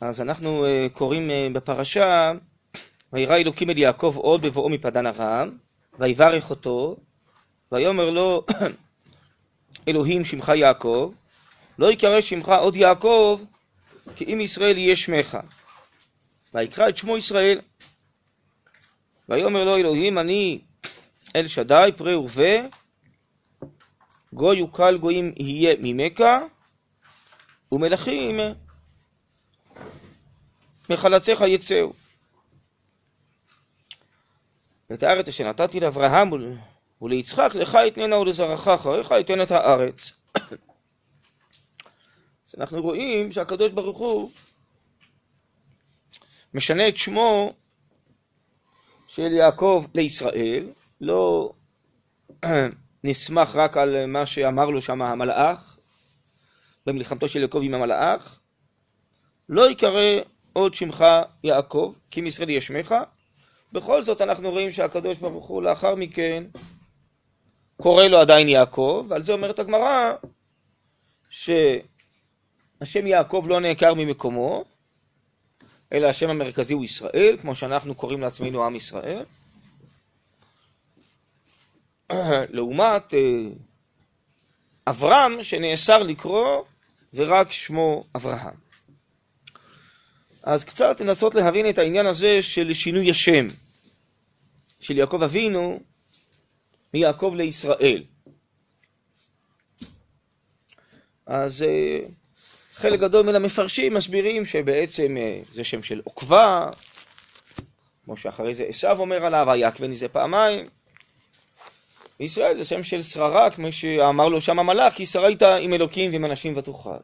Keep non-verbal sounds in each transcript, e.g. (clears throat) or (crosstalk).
אז אנחנו uh, קוראים uh, בפרשה, וירא אלוקים אל יעקב עוד בבואו מפדן ארם, ויברך אותו, ויאמר לו, (clears throat) אלוהים שמך יעקב, לא יקרא שמך עוד יעקב, כי אם ישראל יהיה שמך. ויקרא את שמו ישראל. ויאמר לו אלוהים, אני אל שדי, פרה ורבה, גוי וקל גויים יהיה ממך, ומלכים מחלציך יצאו. ואת הארץ אשר נתתי לאברהם וליצחק, לך אתננה ולזרעך אחריך אתן את הארץ. (coughs) אז אנחנו רואים שהקדוש ברוך הוא משנה את שמו של יעקב לישראל, לא (coughs) נסמך רק על מה שאמר לו שם המלאך, במלחמתו של יעקב עם המלאך, לא יקרא עוד שמך יעקב, כי מישראל יהיה שמך. בכל זאת אנחנו רואים שהקדוש ברוך הוא לאחר מכן קורא לו עדיין יעקב, ועל זה אומרת הגמרא שהשם יעקב לא נעקר ממקומו, אלא השם המרכזי הוא ישראל, כמו שאנחנו קוראים לעצמנו עם ישראל. לעומת אה, אברהם שנאסר לקרוא ורק שמו אברהם. אז קצת לנסות להבין את העניין הזה של שינוי השם של יעקב אבינו מיעקב לישראל. אז אה, חלק גדול מן המפרשים מסבירים שבעצם אה, זה שם של עוקבה, כמו שאחרי זה עשו אומר עליו, היקבני זה פעמיים. וישראל זה שם של שררה, כמו שאמר לו שם המלאך, כי שרית עם אלוקים ועם אנשים ותוכל.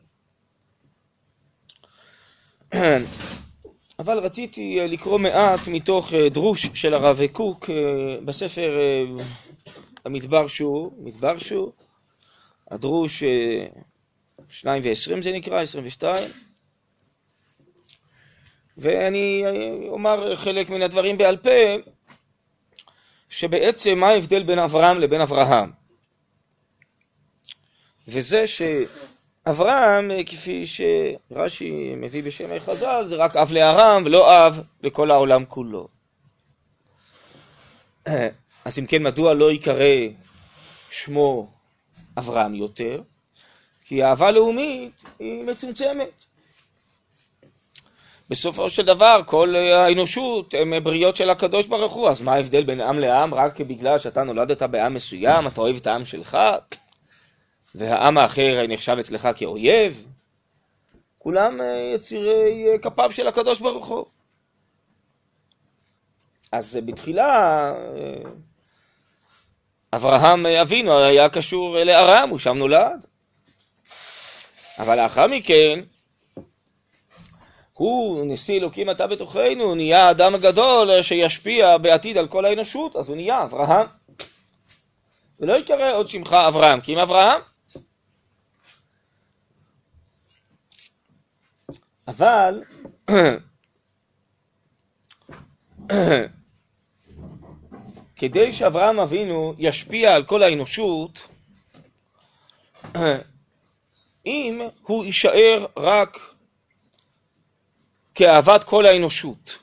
(clears throat) אבל רציתי אה, לקרוא מעט מתוך אה, דרוש של הרב קוק בספר המדבר שור, מדבר שור, הדרוש שניים ועשרים זה נקרא, עשרים ושתיים. ואני אומר חלק מן הדברים בעל פה, שבעצם מה ההבדל בין אברהם לבין אברהם? וזה שאברהם, כפי שרש"י מביא בשם חז"ל, זה רק אב לארם ולא אב לכל העולם כולו. (clears throat) אז אם כן, מדוע לא ייקרא שמו אברהם יותר? כי אהבה לאומית היא מצומצמת. בסופו של דבר, כל האנושות הם בריות של הקדוש ברוך הוא, אז מה ההבדל בין עם לעם? רק בגלל שאתה נולדת בעם מסוים, אתה אוהב את העם שלך, והעם האחר נחשב אצלך כאויב? כולם יצירי כפיו של הקדוש ברוך הוא. אז בתחילה אברהם אבינו היה קשור לארם, הוא שם נולד. אבל לאחר מכן, הוא, נשיא אלוקים אתה בתוכנו, נהיה האדם הגדול שישפיע בעתיד על כל האנושות, אז הוא נהיה אברהם. ולא יקרא עוד שמך אברהם, כי אם אברהם. אבל, כדי שאברהם אבינו ישפיע על כל האנושות, אם הוא יישאר רק כאהבת כל האנושות,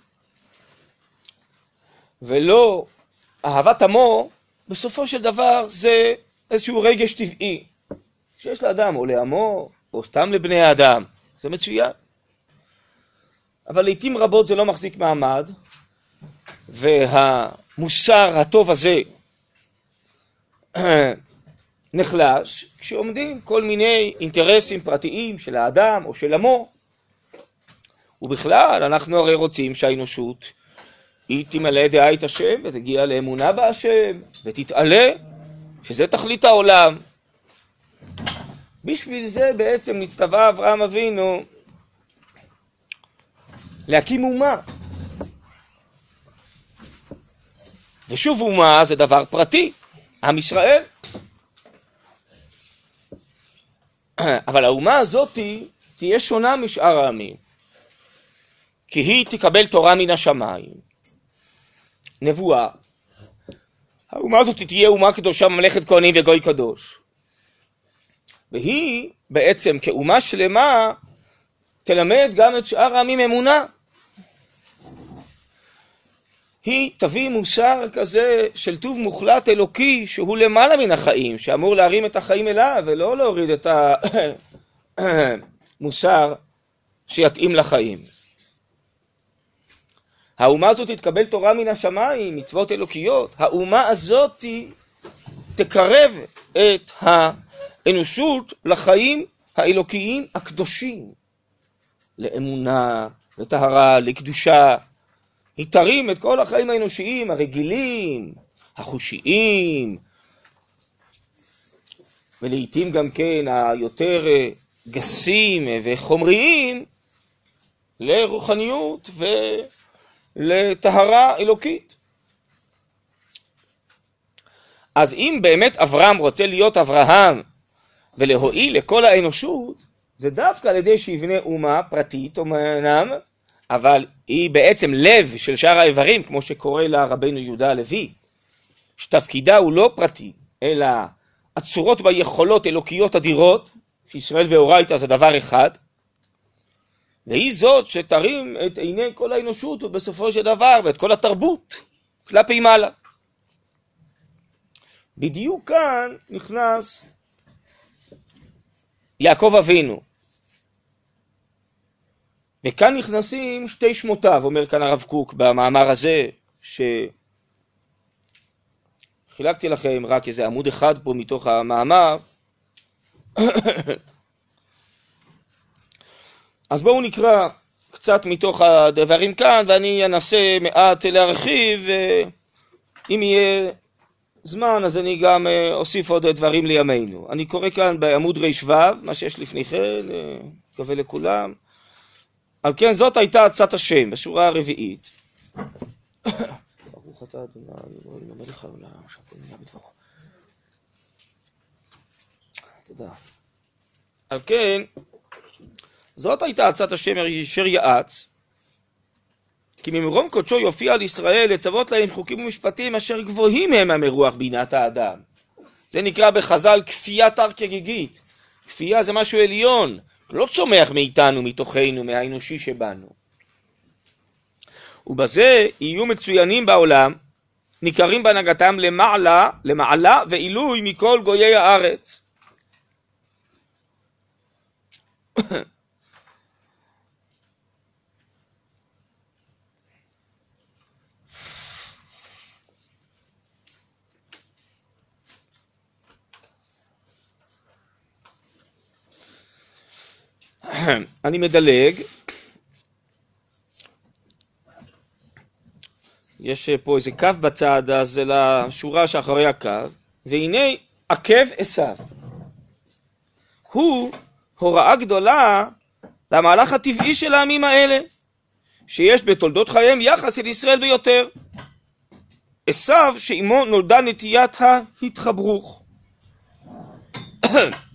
ולא אהבת עמו, בסופו של דבר זה איזשהו רגש טבעי שיש לאדם, או לעמו, או סתם לבני האדם, זה מצוין. אבל לעיתים רבות זה לא מחזיק מעמד, והמוסר הטוב הזה (clears throat) נחלש כשעומדים כל מיני אינטרסים פרטיים של האדם או של עמו. ובכלל, אנחנו הרי רוצים שהאנושות היא תמלא דעה את השם ותגיע לאמונה בהשם ותתעלה, שזה תכלית העולם. בשביל זה בעצם נצטווה אברהם אבינו להקים אומה. ושוב אומה זה דבר פרטי, עם ישראל. אבל האומה הזאת תהיה שונה משאר העמים, כי היא תקבל תורה מן השמיים, נבואה. האומה הזאת תהיה אומה קדושה, ממלכת כהנים וגוי קדוש. והיא בעצם כאומה שלמה תלמד גם את שאר העמים אמונה. היא תביא מוסר כזה של טוב מוחלט אלוקי שהוא למעלה מן החיים, שאמור להרים את החיים אליו ולא להוריד את המוסר (coughs) שיתאים לחיים. האומה הזאת תתקבל תורה מן השמיים, מצוות אלוקיות. האומה הזאת תקרב את האנושות לחיים האלוקיים הקדושים, לאמונה, לטהרה, לקדושה. היא תרים את כל החיים האנושיים, הרגילים, החושיים, ולעיתים גם כן היותר גסים וחומריים, לרוחניות ולטהרה אלוקית. אז אם באמת אברהם רוצה להיות אברהם ולהועיל לכל האנושות, זה דווקא על ידי שיבנה אומה פרטית, אמנם, אבל היא בעצם לב של שאר האיברים, כמו שקורא לה רבנו יהודה הלוי, שתפקידה הוא לא פרטי, אלא הצורות בה יכולות אלוקיות אדירות, שישראל ואורייתא זה דבר אחד, והיא זאת שתרים את עיני כל האנושות ובסופו של דבר ואת כל התרבות כלפי מעלה. בדיוק כאן נכנס יעקב אבינו. וכאן נכנסים שתי שמותיו, אומר כאן הרב קוק במאמר הזה, שחילקתי לכם רק איזה עמוד אחד פה מתוך המאמר. (coughs) אז בואו נקרא קצת מתוך הדברים כאן, ואני אנסה מעט להרחיב, ואם יהיה זמן, אז אני גם אה, אוסיף עוד דברים לימינו. אני קורא כאן בעמוד רכ"ו, מה שיש לפני כן, אה, מקווה לכולם. על כן זאת הייתה עצת השם, בשורה הרביעית. ברוך אתה אדוני אלוהים המלך העולם, נהיה בדברו. תודה. על כן, זאת הייתה עצת השם אשר יעץ, כי ממרום קודשו יופיע על ישראל לצוות להם חוקים ומשפטים אשר גבוהים הם המרוח בינת האדם. זה נקרא בחז"ל כפיית הר כגיגית. כפייה זה משהו עליון, לא צומח מאיתנו, מתוכנו, מהאנושי שבנו. ובזה יהיו מצוינים בעולם, ניכרים בהנהגתם למעלה, למעלה ועילוי מכל גויי הארץ. (clears throat) אני מדלג. יש פה איזה קו בצד, אז זה לשורה שאחרי הקו, והנה עקב עשיו. הוא הוראה גדולה למהלך הטבעי של העמים האלה, שיש בתולדות חייהם יחס אל ישראל ביותר. עשיו שעימו נולדה נטיית ההתחברוך. (clears throat)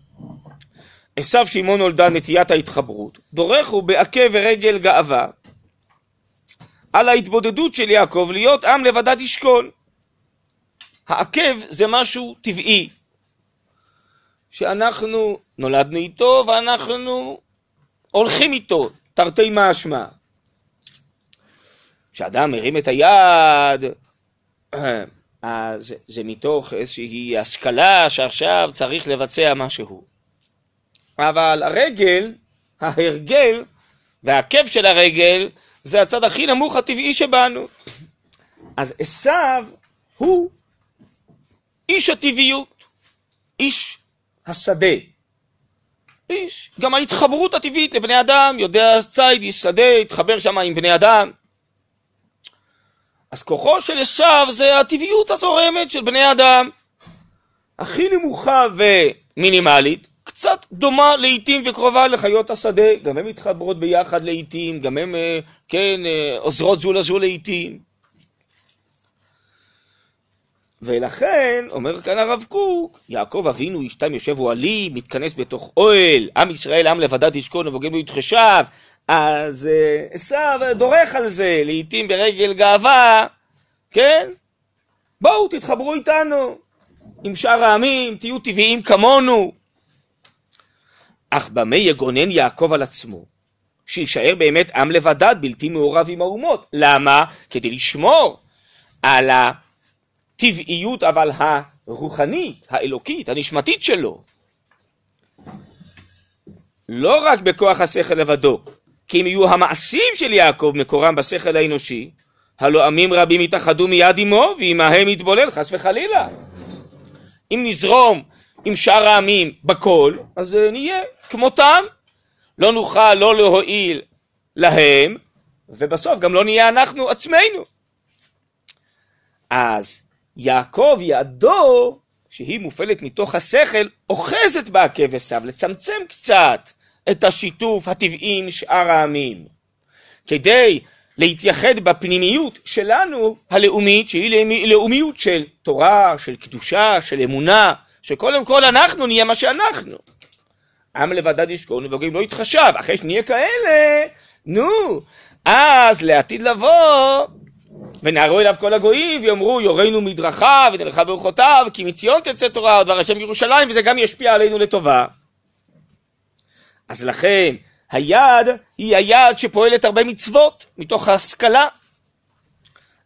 עשיו שעמו נולדה נטיית ההתחברות, דורך הוא בעקב ורגל גאווה על ההתבודדות של יעקב להיות עם לבדד ישכון. העקב זה משהו טבעי, שאנחנו נולדנו איתו ואנחנו הולכים איתו, תרתי משמע. כשאדם מרים את היד, אז זה מתוך איזושהי השכלה שעכשיו צריך לבצע משהו. אבל הרגל, ההרגל והעקב של הרגל זה הצד הכי נמוך הטבעי שבנו. אז עשיו הוא איש הטבעיות, איש השדה. איש, גם ההתחברות הטבעית לבני אדם, יודע ציד, איש שדה, התחבר שם עם בני אדם. אז כוחו של עשיו זה הטבעיות הזורמת של בני אדם. הכי נמוכה ומינימלית, קצת דומה לעיתים וקרובה לחיות השדה, גם הן מתחברות ביחד לעיתים, גם הן, אה, כן, אה, עוזרות זו לזו לעיתים. ולכן, אומר כאן הרב קוק, יעקב אבינו אשתם יושב אוהלי, מתכנס בתוך אוהל, עם ישראל עם לבדד ישכון ובוגד בו יתחשב, אז אה, עשיו דורך על זה, לעיתים ברגל גאווה, כן? בואו תתחברו איתנו, עם שאר העמים, תהיו טבעיים כמונו. אך במה יגונן יעקב על עצמו? שיישאר באמת עם לבדד, בלתי מעורב עם האומות. למה? כדי לשמור על הטבעיות, אבל הרוחנית, האלוקית, הנשמתית שלו. לא רק בכוח השכל לבדו, כי אם יהיו המעשים של יעקב מקורם בשכל האנושי, הלא עמים רבים יתאחדו מיד עמו, ועמהם יתבולל, חס וחלילה. אם נזרום עם שאר העמים בכל, אז אה, נהיה כמותם. לא נוכל לא להועיל להם, ובסוף גם לא נהיה אנחנו עצמנו. אז יעקב ידו, שהיא מופעלת מתוך השכל, אוחזת בעקב עשיו, לצמצם קצת את השיתוף הטבעי עם שאר העמים. כדי להתייחד בפנימיות שלנו הלאומית, שהיא לאומיות של תורה, של קדושה, של אמונה, שקודם כל אנחנו נהיה מה שאנחנו. עם לבדד ישכון ובוגרים לא יתחשב, אחרי שנהיה כאלה, נו, אז לעתיד לבוא, ונערו אליו כל הגויים, ויאמרו יורנו מדרכיו ונלכה באורחותיו, כי מציון תצא תורה ודבר השם ירושלים, וזה גם ישפיע עלינו לטובה. אז לכן, היד היא היד שפועלת הרבה מצוות, מתוך ההשכלה.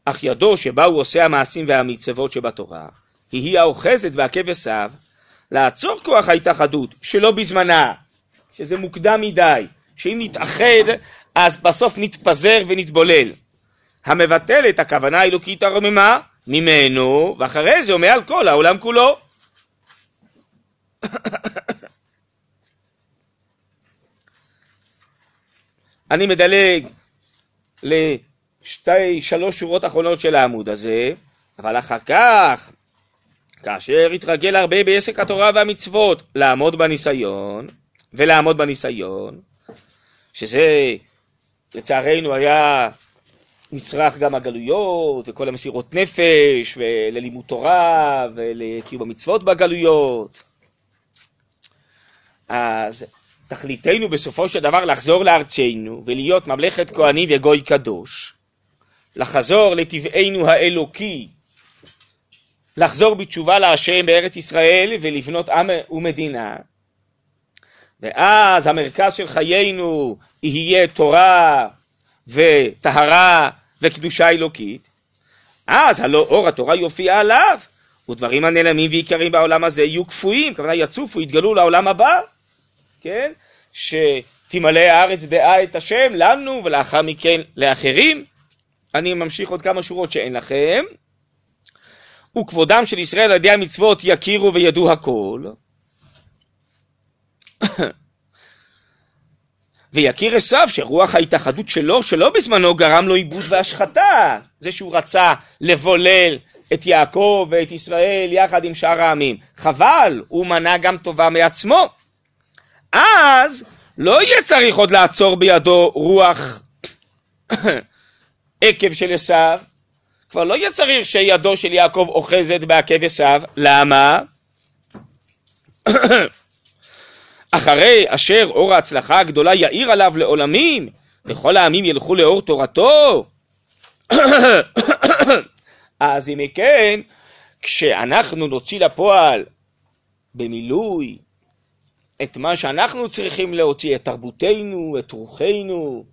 אך ידו שבה הוא עושה המעשים והמצוות שבתורה, היא היא האוחזת ועקב עשיו, לעצור כוח ההתאחדות שלא בזמנה, שזה מוקדם מדי, שאם נתאחד אז בסוף נתפזר ונתבולל. המבטל את הכוונה האלוקית הרוממה ממנו, ואחרי זה הוא מעל כל העולם כולו. (coughs) אני מדלג לשתי, שלוש שורות אחרונות של העמוד הזה, אבל אחר כך, כאשר התרגל הרבה בעסק התורה והמצוות, לעמוד בניסיון, ולעמוד בניסיון, שזה לצערנו היה נצרך גם הגלויות, וכל המסירות נפש, וללימוד תורה, ולקיום המצוות בגלויות. אז תכליתנו בסופו של דבר לחזור לארצנו ולהיות ממלכת כהנים וגוי קדוש, לחזור לטבענו האלוקי, לחזור בתשובה להשם בארץ ישראל ולבנות עם ומדינה. ואז המרכז של חיינו יהיה תורה וטהרה וקדושה אלוקית. אז הלא אור התורה יופיע עליו, ודברים הנעלמים ועיקרים בעולם הזה יהיו קפואים, כוונה יצופו, יתגלו לעולם הבא. כן? שתמלא הארץ דעה את השם לנו ולאחר מכן לאחרים. אני ממשיך עוד כמה שורות שאין לכם. וכבודם של ישראל על ידי המצוות יכירו וידעו הכל. (coughs) ויכיר עשיו שרוח ההתאחדות שלו, שלא בזמנו גרם לו עיבוד והשחתה. זה שהוא רצה לבולל את יעקב ואת ישראל יחד עם שאר העמים. חבל, הוא מנע גם טובה מעצמו. אז לא יהיה צריך עוד לעצור בידו רוח (coughs) עקב של עשיו, כבר לא יהיה צריך שידו של יעקב אוחזת בעקב עשיו, למה? (coughs) אחרי אשר אור ההצלחה הגדולה יאיר עליו לעולמים, וכל העמים ילכו לאור תורתו. (coughs) אז אם כן, כשאנחנו נוציא לפועל במילוי את מה שאנחנו צריכים להוציא, את תרבותנו, את רוחנו.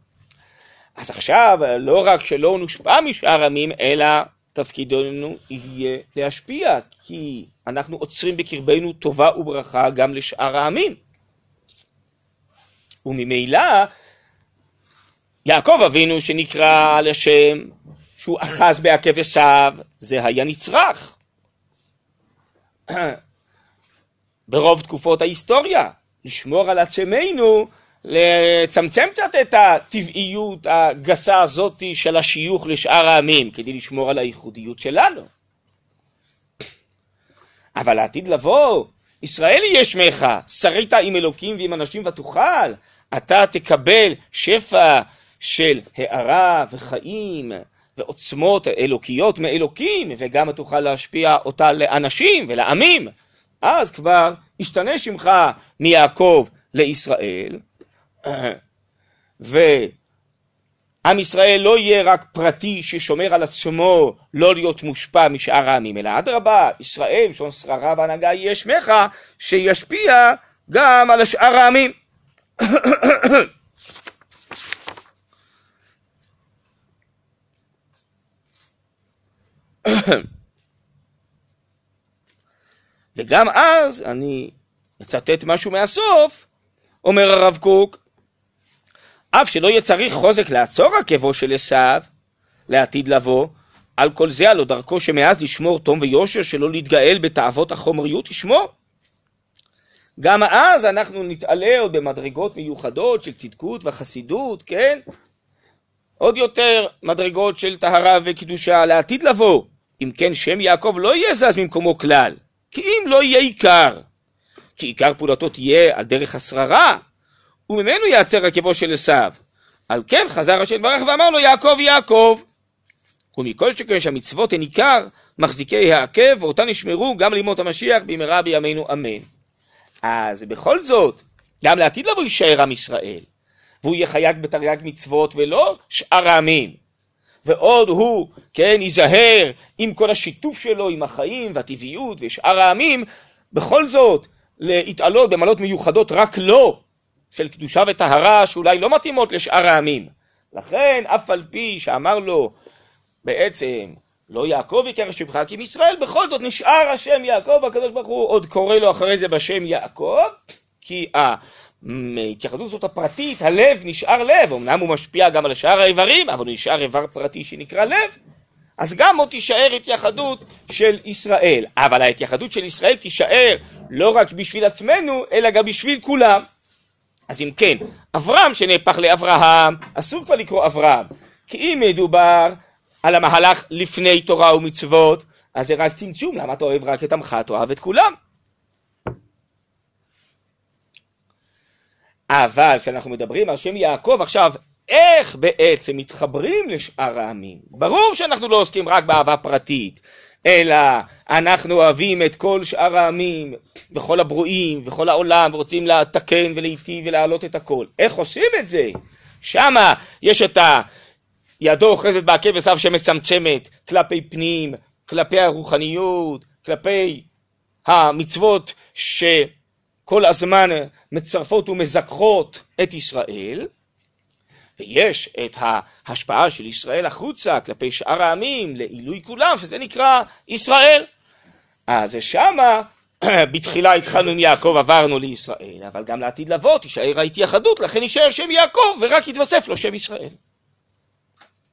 אז עכשיו, לא רק שלא נושפע משאר עמים, אלא תפקידנו יהיה להשפיע, כי אנחנו עוצרים בקרבנו טובה וברכה גם לשאר העמים. וממילא, יעקב אבינו שנקרא על השם, שהוא אחז בעקב עשיו, זה היה נצרך. (clears throat) ברוב תקופות ההיסטוריה, לשמור על עצמנו, לצמצם קצת את הטבעיות הגסה הזאת של השיוך לשאר העמים, כדי לשמור על הייחודיות שלנו. אבל לעתיד לבוא, ישראל יהיה שמך, שרית עם אלוקים ועם אנשים ותוכל, אתה תקבל שפע של הארה וחיים ועוצמות אלוקיות מאלוקים, וגם תוכל להשפיע אותה לאנשים ולעמים. אז כבר ישתנה שמך מיעקב לישראל, (coughs) ועם ישראל לא יהיה רק פרטי ששומר על עצמו לא להיות מושפע משאר העמים, אלא אדרבה, ישראל, שון שררה והנהגה יהיה שמך, שישפיע גם על שאר העמים. (coughs) וגם אז, אני אצטט משהו מהסוף, אומר הרב קוק, אף שלא יהיה צריך חוזק לעצור עקבו של עשיו לעתיד לבוא, על כל זה הלא דרכו שמאז לשמור תום ויושר שלא להתגאל בתאוות החומריות ישמור. גם אז אנחנו נתעלה עוד במדרגות מיוחדות של צדקות וחסידות, כן? עוד יותר מדרגות של טהרה וקדושה לעתיד לבוא. אם כן שם יעקב לא יהיה זז ממקומו כלל, כי אם לא יהיה עיקר, כי עיקר פעולתו תהיה על דרך השררה, וממנו יעצר עקבו של עשיו. על כן חזר השם ברך ואמר לו יעקב יעקב. ומכל שכן שהמצוות הן עיקר מחזיקי העקב, ואותן ישמרו גם לימות המשיח במהרה בימינו אמן. אז בכל זאת, גם לעתיד לבוא יישאר עם ישראל, והוא יהיה חייג בתרי"ג מצוות ולא שאר העמים. ועוד הוא, כן, ייזהר עם כל השיתוף שלו עם החיים והטבעיות ושאר העמים, בכל זאת להתעלות במעלות מיוחדות רק לו, של קדושה וטהרה שאולי לא מתאימות לשאר העמים. לכן, אף על פי שאמר לו בעצם לא יעקב יקרא שמך כי מישראל, בכל זאת נשאר השם יעקב, הקדוש ברוך הוא עוד קורא לו אחרי זה בשם יעקב, כי ההתייחדות הזאת הפרטית, הלב נשאר לב, אמנם הוא משפיע גם על שאר האיברים, אבל הוא נשאר איבר פרטי שנקרא לב, אז גם עוד תישאר התייחדות של ישראל. אבל ההתייחדות של ישראל תישאר לא רק בשביל עצמנו, אלא גם בשביל כולם. אז אם כן, אברהם שנהפך לאברהם, אסור כבר לקרוא אברהם, כי אם מדובר על המהלך לפני תורה ומצוות, אז זה רק צמצום, למה אתה אוהב רק את עמך, אתה אוהב את כולם. אבל כשאנחנו מדברים על שם יעקב עכשיו, איך בעצם מתחברים לשאר העמים? ברור שאנחנו לא עוסקים רק באהבה פרטית, אלא אנחנו אוהבים את כל שאר העמים, וכל הברואים, וכל העולם, ורוצים לתקן ולהיטיב ולהעלות את הכל. איך עושים את זה? שמה יש את ה... ידו אוחזת בעקב עשיו שמצמצמת כלפי פנים, כלפי הרוחניות, כלפי המצוות שכל הזמן מצרפות ומזכחות את ישראל, ויש את ההשפעה של ישראל החוצה כלפי שאר העמים לעילוי כולם, שזה נקרא ישראל. אז שמה (clears throat) בתחילה התחלנו עם יעקב, עברנו לישראל, אבל גם לעתיד לבוא תישאר ההתייחדות, לכן יישאר שם יעקב ורק יתווסף לו שם ישראל.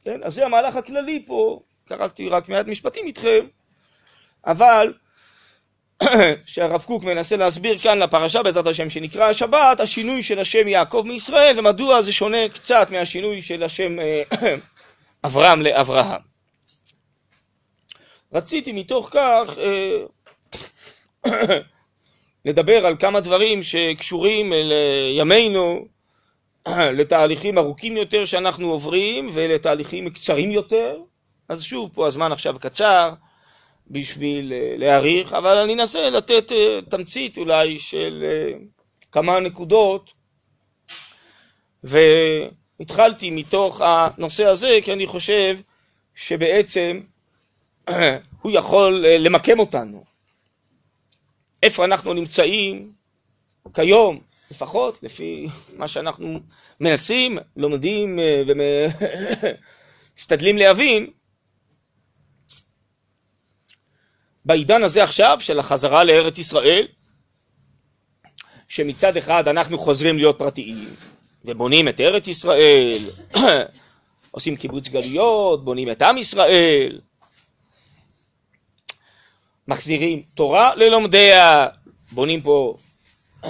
כן? אז זה המהלך הכללי פה, קראתי רק מעט משפטים איתכם, אבל (coughs) שהרב קוק מנסה להסביר כאן לפרשה בעזרת השם שנקרא השבת, השינוי של השם יעקב מישראל, ומדוע זה שונה קצת מהשינוי של השם אה, (coughs) אברהם לאברהם. רציתי מתוך כך אה, (coughs) לדבר על כמה דברים שקשורים לימינו, לתהליכים ארוכים יותר שאנחנו עוברים ולתהליכים קצרים יותר. אז שוב, פה הזמן עכשיו קצר בשביל אה, להעריך, אבל אני אנסה לתת אה, תמצית אולי של אה, כמה נקודות. והתחלתי מתוך הנושא הזה, כי אני חושב שבעצם (clears throat) הוא יכול למקם אותנו. איפה אנחנו נמצאים כיום, לפחות לפי (laughs) מה שאנחנו מנסים, לומדים ומשתדלים (laughs) להבין, בעידן הזה עכשיו של החזרה לארץ ישראל, שמצד אחד אנחנו חוזרים להיות פרטיים ובונים את ארץ ישראל, (clears throat) עושים קיבוץ גלויות, בונים את עם ישראל, מחזירים תורה ללומדיה, בונים פה (clears throat)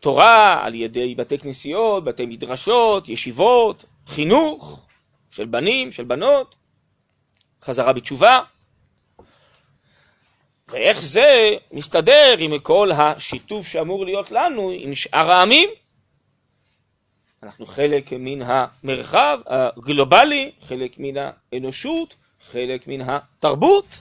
תורה על ידי בתי כנסיות, בתי מדרשות, ישיבות, חינוך של בנים, של בנות, חזרה בתשובה. ואיך זה מסתדר עם כל השיתוף שאמור להיות לנו עם שאר העמים? אנחנו חלק מן המרחב הגלובלי, חלק מן האנושות, חלק מן התרבות.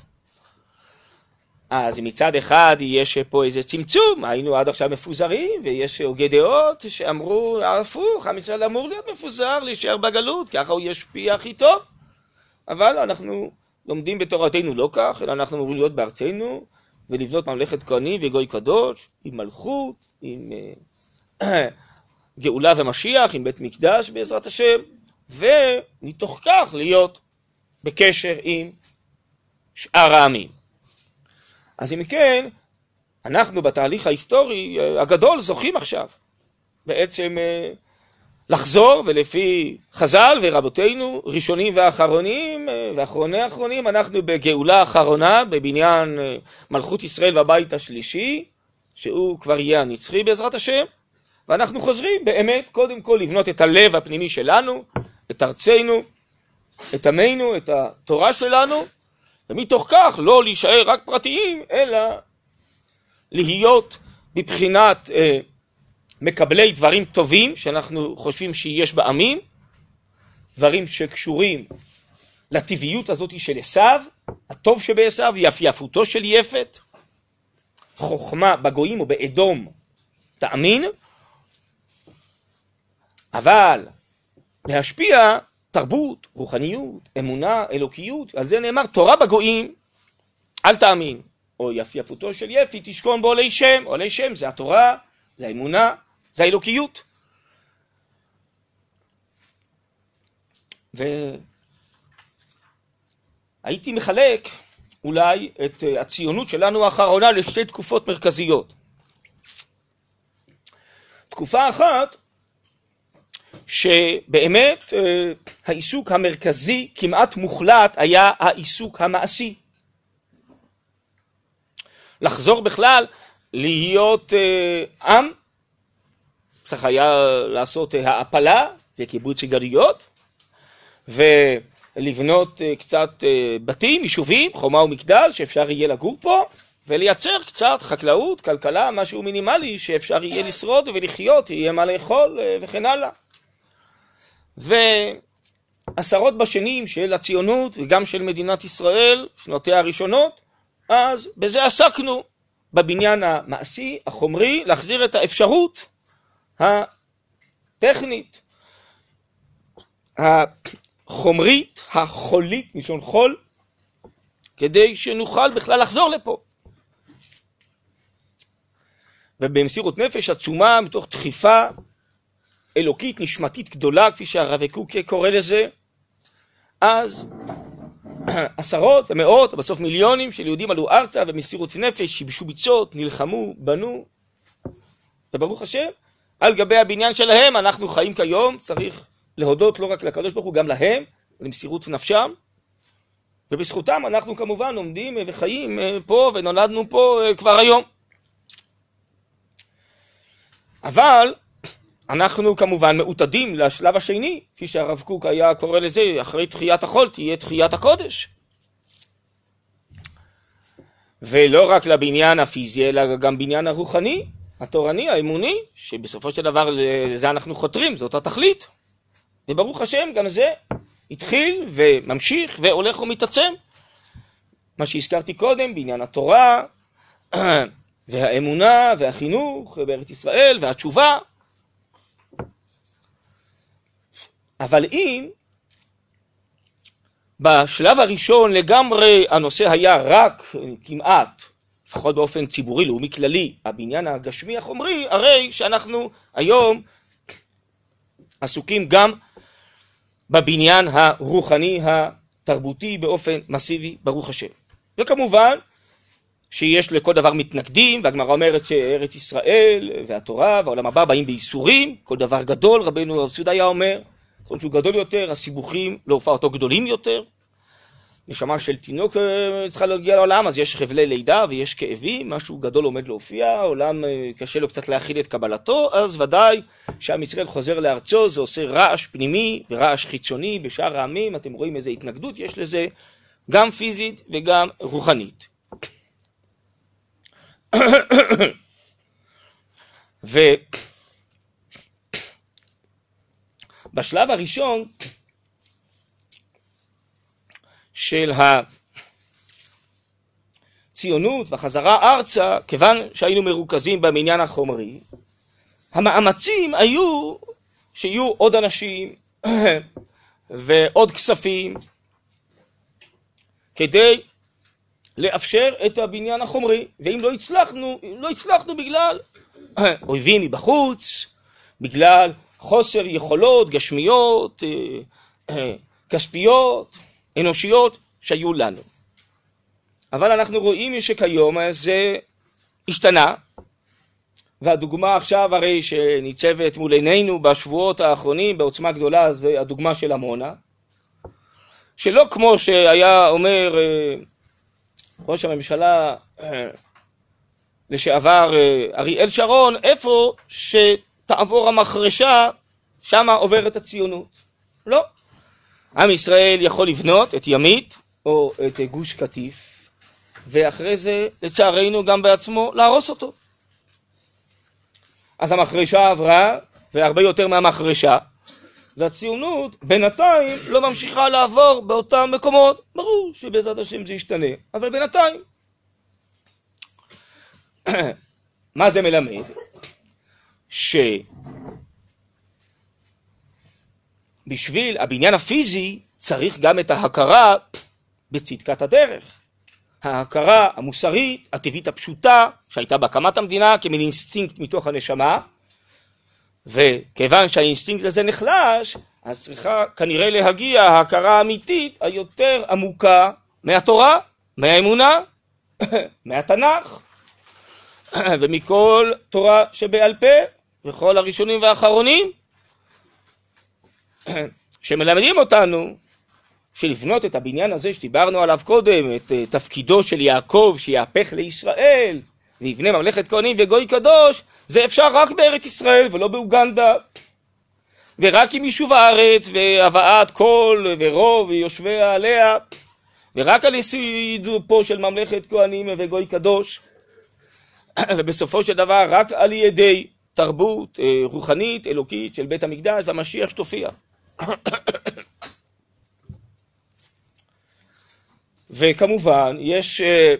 אז מצד אחד יש פה איזה צמצום, היינו עד עכשיו מפוזרים, ויש הוגי דעות שאמרו הפוך, עם ישראל אמור להיות מפוזר, להישאר בגלות, ככה הוא ישפיע הכי טוב. אבל אנחנו לומדים בתורתנו לא כך, אלא אנחנו אמורים להיות בארצנו, ולבנות ממלכת כהנים וגוי קדוש, עם מלכות, עם אה, (clears throat) גאולה ומשיח, עם בית מקדש בעזרת השם, ומתוך כך להיות בקשר עם שאר העמים. אז אם כן, אנחנו בתהליך ההיסטורי אה, הגדול זוכים עכשיו בעצם אה, לחזור, ולפי חז"ל ורבותינו, ראשונים ואחרונים, אה, ואחרוני האחרונים, אנחנו בגאולה האחרונה, בבניין מלכות ישראל והבית השלישי, שהוא כבר יהיה הנצחי בעזרת השם, ואנחנו חוזרים באמת קודם כל לבנות את הלב הפנימי שלנו, את ארצנו, את עמנו, את התורה שלנו, ומתוך כך לא להישאר רק פרטיים, אלא להיות בבחינת אה, מקבלי דברים טובים שאנחנו חושבים שיש בעמים, דברים שקשורים לטבעיות הזאת של עשיו, הטוב שבעשיו, יפייפותו של יפת, חוכמה בגויים או באדום תאמין, אבל להשפיע תרבות, רוחניות, אמונה, אלוקיות, על זה נאמר תורה בגויים, אל תאמין, או יפייפותו של יפי תשכון בעולי שם, עולי שם זה התורה, זה האמונה, זה האלוקיות. והייתי מחלק אולי את הציונות שלנו האחרונה לשתי תקופות מרכזיות. תקופה אחת שבאמת אה, העיסוק המרכזי כמעט מוחלט היה העיסוק המעשי. לחזור בכלל להיות אה, עם, צריך היה לעשות אה, העפלה וקיבוץ סיגריות, ולבנות קצת בתים, יישובים, חומה ומגדל, שאפשר יהיה לגור פה, ולייצר קצת חקלאות, כלכלה, משהו מינימלי שאפשר יהיה לשרוד ולחיות, יהיה מה לאכול וכן הלאה. ועשרות בשנים של הציונות וגם של מדינת ישראל, שנותיה הראשונות, אז בזה עסקנו, בבניין המעשי, החומרי, להחזיר את האפשרות הטכנית, החומרית, החולית, מלשון חול, כדי שנוכל בכלל לחזור לפה. ובמסירות נפש עצומה, מתוך דחיפה אלוקית, נשמתית גדולה, כפי שהרב קוק קורא לזה, אז (clears throat) עשרות ומאות, בסוף מיליונים של יהודים עלו ארצה במסירות נפש, שיבשו ביצות, נלחמו, בנו, וברוך השם, על גבי הבניין שלהם אנחנו חיים כיום, צריך להודות לא רק לקדוש ברוך הוא, גם להם, למסירות נפשם, ובזכותם אנחנו כמובן עומדים וחיים פה ונולדנו פה כבר היום. אבל אנחנו כמובן מעוטדים לשלב השני, כפי שהרב קוק היה קורא לזה, אחרי תחיית החול תהיה תחיית הקודש. ולא רק לבניין הפיזי, אלא גם בניין הרוחני, התורני, האמוני, שבסופו של דבר לזה אנחנו חותרים, זאת התכלית. וברוך השם, גם זה התחיל וממשיך והולך ומתעצם. מה שהזכרתי קודם בעניין התורה (clears throat) והאמונה והחינוך בארץ ישראל והתשובה, אבל אם בשלב הראשון לגמרי הנושא היה רק כמעט, לפחות באופן ציבורי, לאומי כללי, הבניין הגשמי החומרי, הרי שאנחנו היום עסוקים גם בבניין הרוחני התרבותי באופן מסיבי, ברוך השם. וכמובן שיש לכל דבר מתנגדים, והגמרא אומרת שארץ ישראל והתורה והעולם הבא באים בייסורים, כל דבר גדול, רבנו הרב צודה היה אומר, ככל שהוא גדול יותר, הסיבוכים להופעתו גדולים יותר. נשמה של תינוק אה, צריכה להגיע לעולם, אז יש חבלי לידה ויש כאבים, משהו גדול עומד להופיע, העולם אה, קשה לו קצת להכיל את קבלתו, אז ודאי שעם ישראל חוזר לארצו, זה עושה רעש פנימי ורעש חיצוני בשאר העמים, אתם רואים איזה התנגדות יש לזה, גם פיזית וגם רוחנית. (coughs) ו... (coughs) בשלב הראשון של הציונות והחזרה ארצה, כיוון שהיינו מרוכזים במניין החומרי, המאמצים היו שיהיו עוד אנשים (clears throat) ועוד כספים כדי לאפשר את הבניין החומרי, ואם לא הצלחנו, לא הצלחנו בגלל (clears throat) אויבים מבחוץ, בגלל חוסר יכולות גשמיות, (clears throat) כספיות, אנושיות, שהיו לנו. אבל אנחנו רואים שכיום זה השתנה, והדוגמה עכשיו הרי שניצבת מול עינינו בשבועות האחרונים בעוצמה גדולה זה הדוגמה של עמונה, שלא כמו שהיה אומר אה, ראש הממשלה אה, לשעבר אה, אריאל שרון, איפה שתעבור המחרשה, שמה עוברת הציונות. לא. עם ישראל יכול לבנות את ימית או את גוש קטיף, ואחרי זה, לצערנו, גם בעצמו להרוס אותו. אז המחרשה עברה, והרבה יותר מהמחרשה, והציונות בינתיים לא ממשיכה לעבור באותם מקומות. ברור שבעזרת השם זה ישתנה, אבל בינתיים. (clears throat) מה זה מלמד? שבשביל הבניין הפיזי צריך גם את ההכרה בצדקת הדרך. ההכרה המוסרית, הטבעית הפשוטה, שהייתה בהקמת המדינה כמין אינסטינקט מתוך הנשמה, וכיוון שהאינסטינקט הזה נחלש, אז צריכה כנראה להגיע ההכרה האמיתית היותר עמוקה מהתורה, מהאמונה, (coughs) מהתנ"ך, (coughs) ומכל תורה שבעל פה, וכל הראשונים והאחרונים, שמלמדים אותנו שלבנות את הבניין הזה שדיברנו עליו קודם, את אה, תפקידו של יעקב שיהפך לישראל, ויבנה ממלכת כהנים וגוי קדוש, זה אפשר רק בארץ ישראל ולא באוגנדה. ורק עם יישוב הארץ והבאת כל ורוב ויושביה עליה, ורק על יסוד פה של ממלכת כהנים וגוי קדוש, (clears throat) ובסופו של דבר רק על ידי תרבות אה, רוחנית, אלוקית של בית המקדש והמשיח שתופיע. וכמובן, יש אה,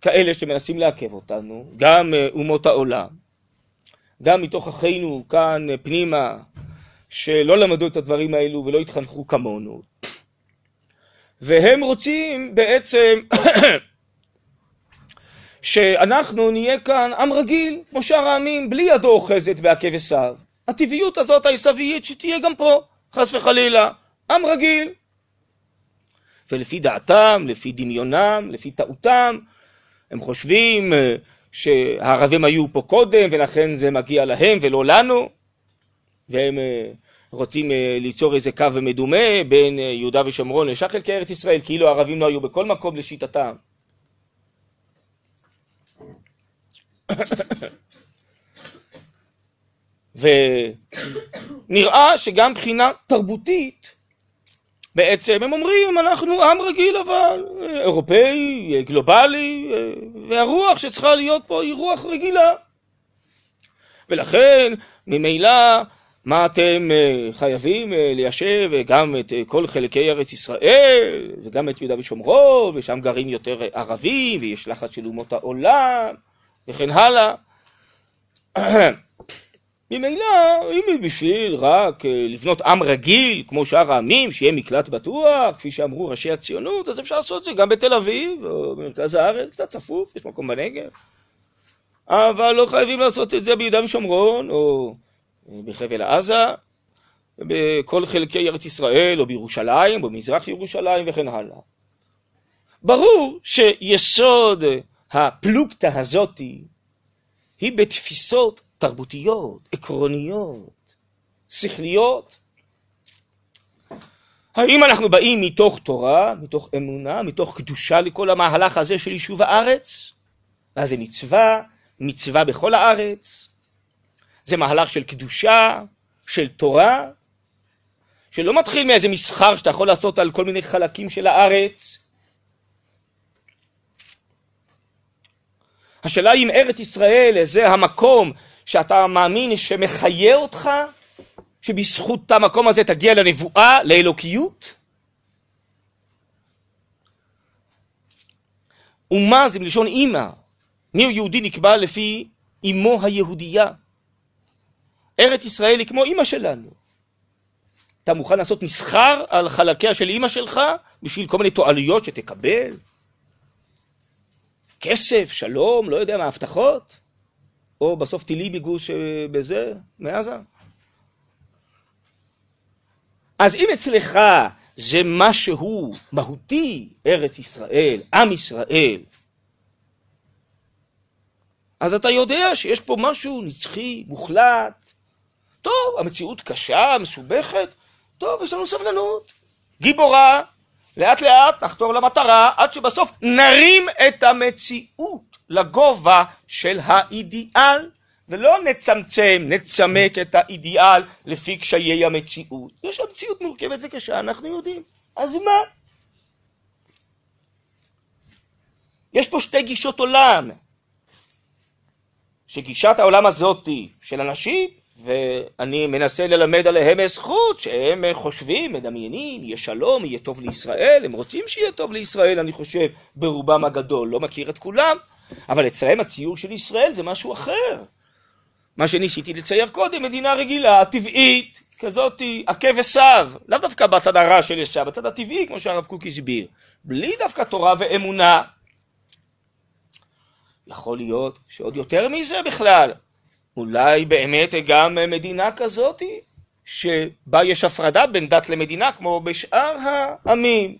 כאלה שמנסים לעכב אותנו, גם אה, אומות העולם, גם מתוך אחינו כאן אה, פנימה, שלא למדו את הדברים האלו ולא התחנכו כמונו. והם רוצים בעצם (coughs) שאנחנו נהיה כאן עם רגיל, כמו שאר העמים, בלי ידו אוחזת בעקב עשיו. הטבעיות הזאת העשוויית שתהיה גם פה, חס וחלילה. עם רגיל, ולפי דעתם, לפי דמיונם, לפי טעותם, הם חושבים אה, שהערבים היו פה קודם ולכן זה מגיע להם ולא לנו, והם אה, רוצים אה, ליצור איזה קו מדומה בין יהודה ושומרון לשאר חלקי ארץ ישראל, כאילו הערבים לא היו בכל מקום לשיטתם. ונראה שגם מבחינה תרבותית בעצם הם אומרים, אנחנו עם רגיל אבל, אירופאי, גלובלי, והרוח שצריכה להיות פה היא רוח רגילה. ולכן, ממילא, מה אתם אה, חייבים אה, ליישב גם את אה, כל חלקי ארץ ישראל, וגם את יהודה ושומרון, ושם גרים יותר ערבים, ויש לחץ של אומות העולם, וכן הלאה. (clears throat) ממילא, אם בשביל רק אה, לבנות עם רגיל, כמו שאר העמים, שיהיה מקלט בטוח, כפי שאמרו ראשי הציונות, אז אפשר לעשות את זה גם בתל אביב, או במרכז הארץ, קצת צפוף, יש מקום בנגב. אבל לא חייבים לעשות את זה ביהודה ושומרון, או אה, בחבל עזה, בכל חלקי ארץ ישראל, או בירושלים, או במזרח ירושלים, וכן הלאה. ברור שיסוד הפלוגתא הזאתי היא בתפיסות תרבותיות, עקרוניות, שכליות. האם אנחנו באים מתוך תורה, מתוך אמונה, מתוך קדושה לכל המהלך הזה של יישוב הארץ? ואז זה מצווה, מצווה בכל הארץ. זה מהלך של קדושה, של תורה, שלא מתחיל מאיזה מסחר שאתה יכול לעשות על כל מיני חלקים של הארץ. השאלה אם ארץ ישראל זה המקום שאתה מאמין שמחיה אותך, שבזכות המקום הזה תגיע לנבואה, לאלוקיות? אומה זה מלשון אימא. מיהו יהודי נקבע לפי אמו היהודייה. ארץ ישראל היא כמו אימא שלנו. אתה מוכן לעשות מסחר על חלקיה של אימא שלך בשביל כל מיני תועלויות שתקבל? כסף, שלום, לא יודע מה, הבטחות? או בסוף טילי בגוש בזה, מעזה. אז אם אצלך זה משהו מהותי, ארץ ישראל, עם ישראל, אז אתה יודע שיש פה משהו נצחי, מוחלט. טוב, המציאות קשה, מסובכת, טוב, יש לנו סבלנות. גיבורה, לאט לאט נחתור למטרה, עד שבסוף נרים את המציאות לגובה של האידיאל, ולא נצמצם, נצמק את האידיאל לפי קשיי המציאות. יש המציאות מורכבת וקשה, אנחנו יודעים. אז מה? יש פה שתי גישות עולם. שגישת העולם הזאתי של אנשים, ואני מנסה ללמד עליהם זכות, שהם חושבים, מדמיינים, יהיה שלום, יהיה טוב לישראל, הם רוצים שיהיה טוב לישראל, אני חושב, ברובם הגדול, לא מכיר את כולם, אבל אצלם הציור של ישראל זה משהו אחר. מה שניסיתי לצייר קודם, מדינה רגילה, טבעית, כזאתי, עקב וסב, לאו דווקא בצד הרע של ישב, בצד הטבעי, כמו שהרב קוק הסביר, בלי דווקא תורה ואמונה. יכול להיות שעוד יותר מזה בכלל, אולי באמת גם מדינה כזאת שבה יש הפרדה בין דת למדינה כמו בשאר העמים.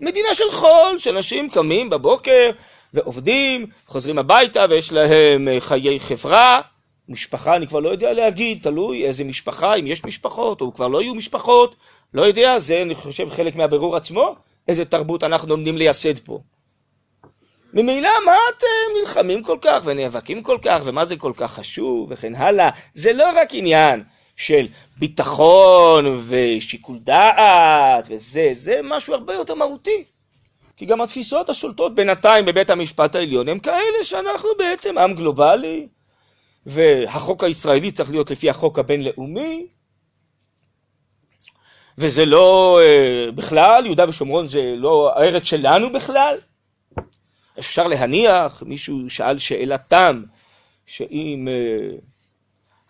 מדינה של חול, שאנשים קמים בבוקר ועובדים, חוזרים הביתה ויש להם חיי חברה. משפחה, אני כבר לא יודע להגיד, תלוי איזה משפחה, אם יש משפחות או כבר לא יהיו משפחות, לא יודע, זה אני חושב חלק מהבירור עצמו, איזה תרבות אנחנו עומדים לייסד פה. ממילא מה אתם נלחמים כל כך ונאבקים כל כך ומה זה כל כך חשוב וכן הלאה. זה לא רק עניין של ביטחון ושיקול דעת וזה, זה משהו הרבה יותר מהותי. כי גם התפיסות השולטות בינתיים בבית המשפט העליון הם כאלה שאנחנו בעצם עם גלובלי והחוק הישראלי צריך להיות לפי החוק הבינלאומי וזה לא אה, בכלל, יהודה ושומרון זה לא הארץ שלנו בכלל. אפשר להניח, מישהו שאל שאלת תם, שאם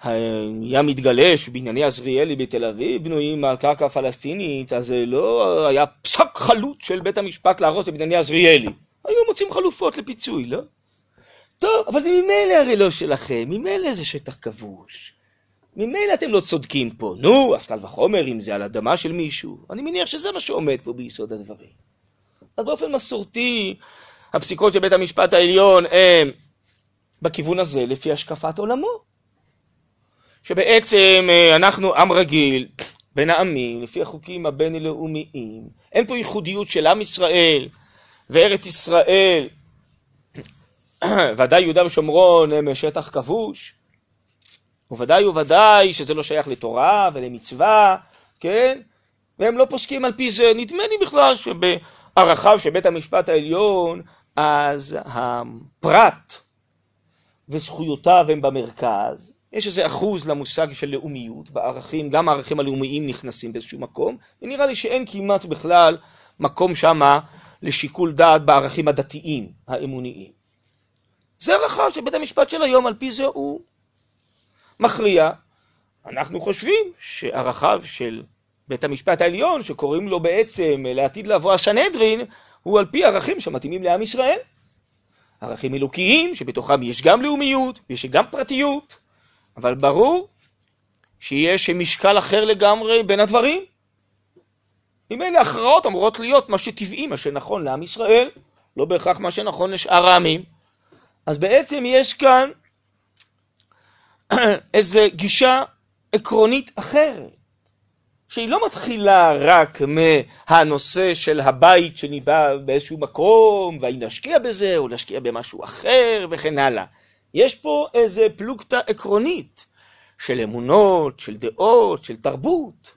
היה מתגלה שבנייני עזריאלי בתל אביב בנויים על קרקע פלסטינית, אז זה לא היה פסק חלוט של בית המשפט להרוס את בנייני עזריאלי. היו מוצאים חלופות לפיצוי, לא? טוב, אבל זה ממילא הרי לא שלכם, ממילא זה שטח כבוש. ממילא אתם לא צודקים פה. נו, אז קל וחומר אם זה על אדמה של מישהו. אני מניח שזה מה שעומד פה ביסוד הדברים. אז באופן מסורתי, הפסיקות של בית המשפט העליון הם בכיוון הזה לפי השקפת עולמו. שבעצם אה, אנחנו עם רגיל בין העמים, לפי החוקים הבינלאומיים. אין פה ייחודיות של עם ישראל וארץ ישראל, (clears throat) ודאי יהודה ושומרון הם שטח כבוש, וודאי וודאי שזה לא שייך לתורה ולמצווה, כן? והם לא פוסקים על פי זה. נדמה לי בכלל שבערכיו של בית המשפט העליון אז הפרט וזכויותיו הם במרכז, יש איזה אחוז למושג של לאומיות בערכים, גם הערכים הלאומיים נכנסים באיזשהו מקום, ונראה לי שאין כמעט בכלל מקום שמה לשיקול דעת בערכים הדתיים, האמוניים. זה ערכיו של בית המשפט של היום, על פי זה הוא מכריע. אנחנו חושבים שערכיו של בית המשפט העליון, שקוראים לו בעצם לעתיד לבוא הסנהדרין, הוא על פי ערכים שמתאימים לעם ישראל. ערכים אלוקיים, שבתוכם יש גם לאומיות, יש גם פרטיות, אבל ברור שיש משקל אחר לגמרי בין הדברים. אם אלה הכרעות אמורות להיות מה שטבעי, מה שנכון לעם ישראל, לא בהכרח מה שנכון לשאר העמים. אז בעצם יש כאן (clears throat) איזו גישה עקרונית אחרת. שהיא לא מתחילה רק מהנושא של הבית שניבא באיזשהו מקום, והאם להשקיע בזה או להשקיע במשהו אחר וכן הלאה. יש פה איזה פלוגתא עקרונית של אמונות, של דעות, של תרבות.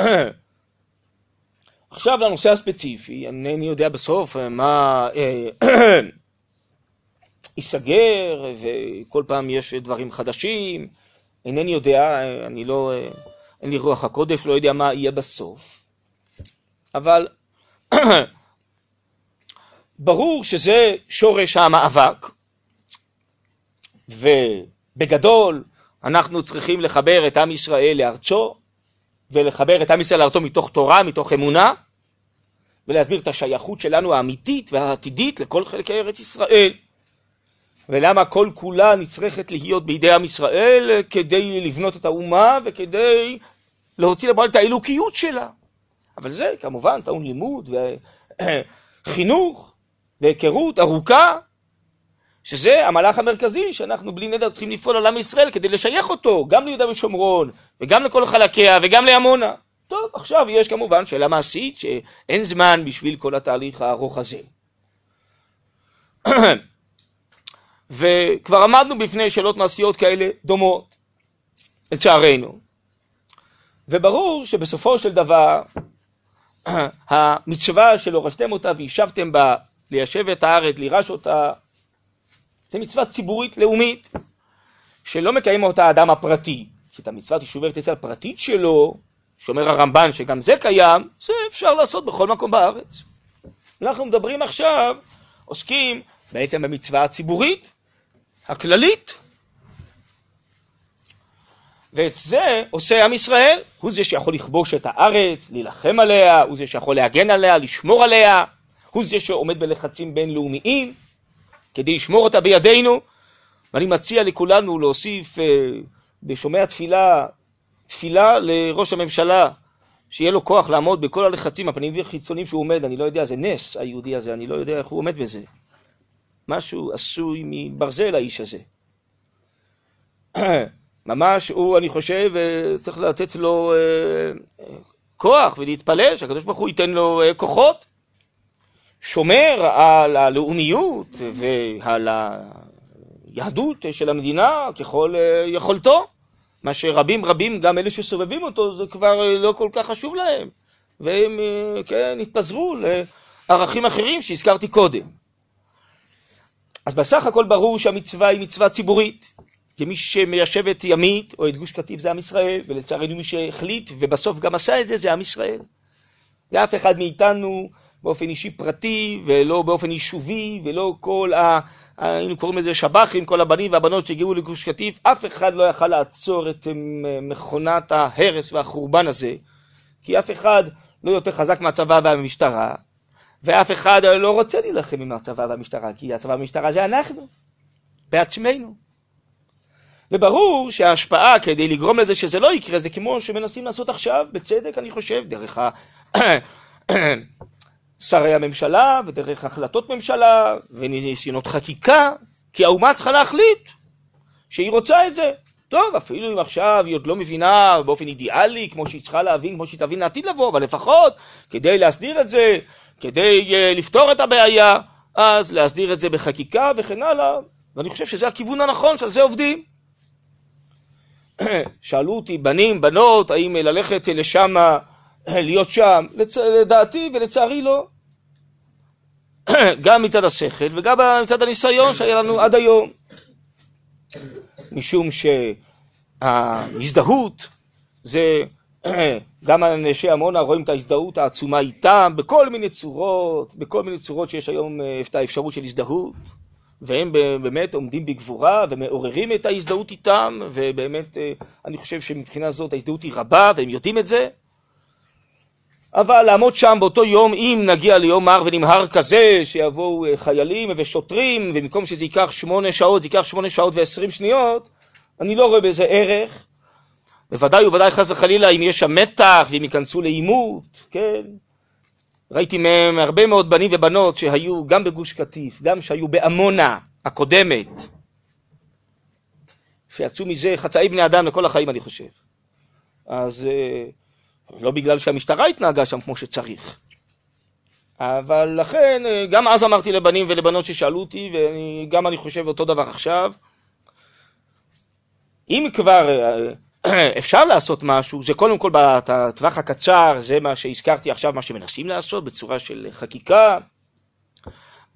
(clears throat) עכשיו לנושא הספציפי, אינני יודע בסוף מה אה, (clears throat) ייסגר, וכל פעם יש דברים חדשים, אינני יודע, אני לא... אה, אין לי רוח הקודש, לא יודע מה יהיה בסוף. אבל (clears throat) ברור שזה שורש המאבק, ובגדול אנחנו צריכים לחבר את עם ישראל לארצו, ולחבר את עם ישראל לארצו מתוך תורה, מתוך אמונה, ולהסביר את השייכות שלנו האמיתית והעתידית לכל חלקי ארץ ישראל. ולמה כל כולה נצרכת להיות בידי עם ישראל כדי לבנות את האומה וכדי להוציא לפועל את האלוקיות שלה. אבל זה כמובן טעון לימוד וחינוך והיכרות ארוכה, שזה המהלך המרכזי שאנחנו בלי נדר צריכים לפעול על עם ישראל כדי לשייך אותו גם ליהודה ושומרון וגם לכל חלקיה וגם לעמונה. טוב, עכשיו יש כמובן שאלה מעשית שאין זמן בשביל כל התהליך הארוך הזה. (clears throat) וכבר עמדנו בפני שאלות מעשיות כאלה דומות, לצערנו. וברור שבסופו של דבר (clears throat) המצווה של הורשתם אותה וישבתם בה, ליישב את הארץ, לירש אותה, זה מצווה ציבורית לאומית, שלא מקיים אותה האדם הפרטי. כי את המצוות יישובי ארץ ישראל הפרטית שלו, שאומר הרמב"ן שגם זה קיים, זה אפשר לעשות בכל מקום בארץ. אנחנו מדברים עכשיו, עוסקים בעצם במצווה הציבורית, הכללית. ואת זה עושה עם ישראל, הוא זה שיכול לכבוש את הארץ, להילחם עליה, הוא זה שיכול להגן עליה, לשמור עליה, הוא זה שעומד בלחצים בינלאומיים כדי לשמור אותה בידינו. ואני מציע לכולנו להוסיף אה, בשומע תפילה, תפילה לראש הממשלה, שיהיה לו כוח לעמוד בכל הלחצים הפנימיים והחיצוניים שהוא עומד, אני לא יודע, זה נס היהודי הזה, אני לא יודע איך הוא עומד בזה. משהו עשוי מברזל האיש הזה. (clears throat) ממש הוא, אני חושב, אה, צריך לתת לו אה, כוח ולהתפלל שהקדוש ברוך הוא ייתן לו אה, כוחות. שומר על הלאומיות ועל היהדות של המדינה ככל יכולתו. מה שרבים רבים, גם אלה שסובבים אותו, זה כבר לא כל כך חשוב להם. והם, כן, התפזרו לערכים אחרים שהזכרתי קודם. אז בסך הכל ברור שהמצווה היא מצווה ציבורית. כי מי שמיישב את ימית או את גוש קטיף זה עם ישראל, ולצערנו מי שהחליט ובסוף גם עשה את זה, זה עם ישראל. ואף אחד מאיתנו באופן אישי פרטי, ולא באופן יישובי, ולא כל ה... היינו קוראים לזה שב"חים, כל הבנים והבנות שהגיעו לגוש קטיף, אף אחד לא יכל לעצור את מכונת ההרס והחורבן הזה, כי אף אחד לא יותר חזק מהצבא והמשטרה, ואף אחד לא רוצה להילחם עם הצבא והמשטרה, כי הצבא והמשטרה זה אנחנו, בעצמנו. וברור שההשפעה כדי לגרום לזה שזה לא יקרה, זה כמו שמנסים לעשות עכשיו, בצדק אני חושב, דרך ה... שרי הממשלה ודרך החלטות ממשלה וניסיונות חקיקה, כי האומה צריכה להחליט שהיא רוצה את זה. טוב, אפילו אם עכשיו היא עוד לא מבינה באופן אידיאלי, כמו שהיא צריכה להבין, כמו שהיא תבין לעתיד לבוא, אבל לפחות כדי להסדיר את זה, כדי uh, לפתור את הבעיה, אז להסדיר את זה בחקיקה וכן הלאה, ואני חושב שזה הכיוון הנכון, שעל זה עובדים. (clears throat) שאלו אותי, בנים, בנות, האם ללכת לשם, להיות שם? לצ... לדעתי ולצערי לא. (clears throat) גם מצד השכל וגם מצד הניסיון שהיה לנו עד היום. משום שההזדהות זה, (clears throat) גם אנשי עמונה רואים את ההזדהות העצומה איתם בכל מיני צורות, בכל מיני צורות שיש היום אה, את האפשרות של הזדהות. והם באמת עומדים בגבורה ומעוררים את ההזדהות איתם, ובאמת אה, אני חושב שמבחינה זאת ההזדהות היא רבה והם יודעים את זה. אבל לעמוד שם באותו יום, אם נגיע ליום מר ונמהר כזה, שיבואו אה, חיילים ושוטרים, ובמקום שזה ייקח שמונה שעות, זה ייקח שמונה שעות ועשרים שניות, אני לא רואה בזה ערך. בוודאי ובוודאי חס וחלילה אם יש שם מתח ואם ייכנסו לעימות, כן? ראיתי מהם הרבה מאוד בנים ובנות שהיו גם בגוש קטיף, גם שהיו בעמונה הקודמת, שיצאו מזה חצאי בני אדם לכל החיים, אני חושב. אז אה, לא בגלל שהמשטרה התנהגה שם כמו שצריך. אבל לכן, אה, גם אז אמרתי לבנים ולבנות ששאלו אותי, וגם אני חושב אותו דבר עכשיו, אם כבר אה, אפשר לעשות משהו, זה קודם כל בטווח הקצר, זה מה שהזכרתי עכשיו, מה שמנסים לעשות בצורה של חקיקה,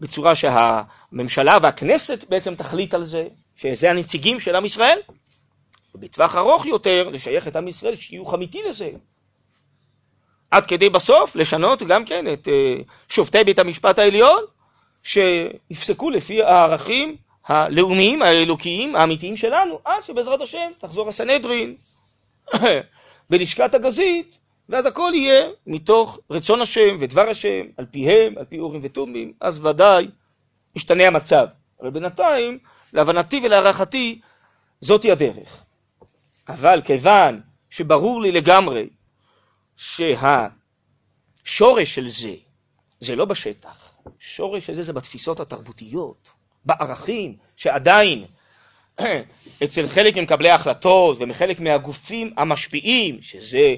בצורה שהממשלה והכנסת בעצם תחליט על זה, שזה הנציגים של עם ישראל. ובטווח ארוך יותר, לשייך את עם ישראל שיהיו חמיתי לזה. עד כדי בסוף לשנות גם כן את אה, שופטי בית המשפט העליון, שיפסקו לפי הערכים הלאומיים, האלוקיים, האמיתיים שלנו, עד שבעזרת השם תחזור הסנהדרין (coughs) בלשכת הגזית, ואז הכל יהיה מתוך רצון השם ודבר השם, על פיהם, על פי אורים ותומים, אז ודאי ישתנה המצב. אבל בינתיים, להבנתי ולהערכתי, זאתי הדרך. אבל כיוון שברור לי לגמרי שהמצווה שורש של זה, זה לא בשטח. שורש של זה זה בתפיסות התרבותיות, בערכים, שעדיין (clears throat) אצל חלק ממקבלי ההחלטות ומחלק מהגופים המשפיעים, שזה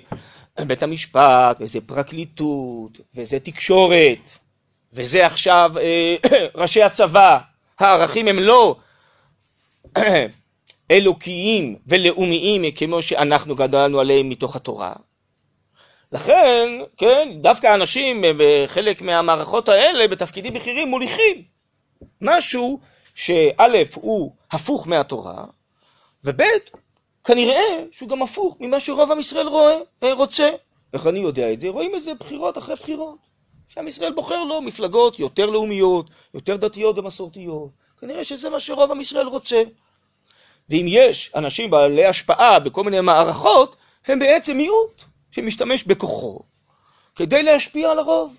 בית המשפט, וזה פרקליטות, וזה תקשורת, וזה עכשיו אה, (clears throat) ראשי הצבא, הערכים הם לא (clears throat) אלוקיים ולאומיים כמו שאנחנו גדלנו עליהם מתוך התורה. לכן, כן, דווקא האנשים בחלק מהמערכות האלה בתפקידים בכירים מוליכים משהו שא' הוא הפוך מהתורה, וב' כנראה שהוא גם הפוך ממה שרוב עם ישראל רואה, אה, רוצה. איך אני יודע את זה? רואים את זה בחירות אחרי בחירות. שעם ישראל בוחר לו מפלגות יותר לאומיות, יותר דתיות ומסורתיות. כנראה שזה מה שרוב עם ישראל רוצה. ואם יש אנשים בעלי השפעה בכל מיני מערכות, הם בעצם מיעוט שמשתמש בכוחו כדי להשפיע על הרוב,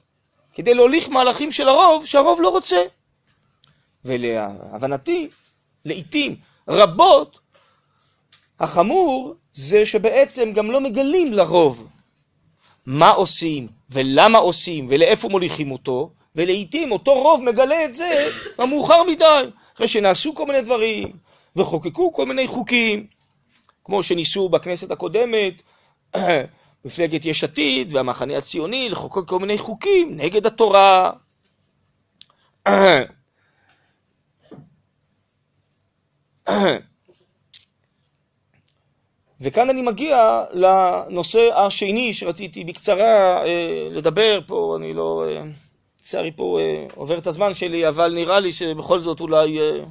כדי להוליך מהלכים של הרוב שהרוב לא רוצה. ולהבנתי, לעיתים רבות, החמור זה שבעצם גם לא מגלים לרוב מה עושים ולמה עושים ולאיפה מוליכים אותו, ולעיתים אותו רוב מגלה את זה המאוחר מדי, אחרי שנעשו כל מיני דברים וחוקקו כל מיני חוקים, כמו שניסו בכנסת הקודמת, (clears throat) מפלגת יש עתיד והמחנה הציוני לחוקק כל מיני חוקים נגד התורה. וכאן אני מגיע לנושא השני שרציתי בקצרה אה, לדבר פה, אני לא, אה, לצערי פה אה, עובר את הזמן שלי, אבל נראה לי שבכל זאת אולי אה,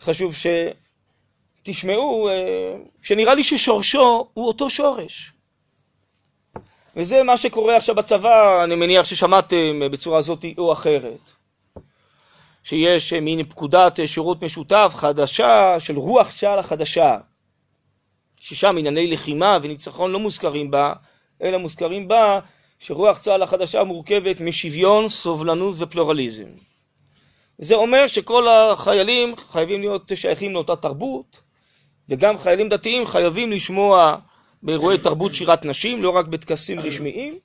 חשוב שתשמעו, אה, שנראה לי ששורשו הוא אותו שורש. וזה מה שקורה עכשיו בצבא, אני מניח ששמעתם בצורה זאת או אחרת. שיש מין פקודת שירות משותף חדשה, של רוח צה"ל החדשה, ששם ענייני לחימה וניצחון לא מוזכרים בה, אלא מוזכרים בה שרוח צה"ל החדשה מורכבת משוויון, סובלנות ופלורליזם. זה אומר שכל החיילים חייבים להיות שייכים לאותה תרבות, וגם חיילים דתיים חייבים לשמוע באירועי תרבות שירת נשים, לא רק בטקסים רשמיים,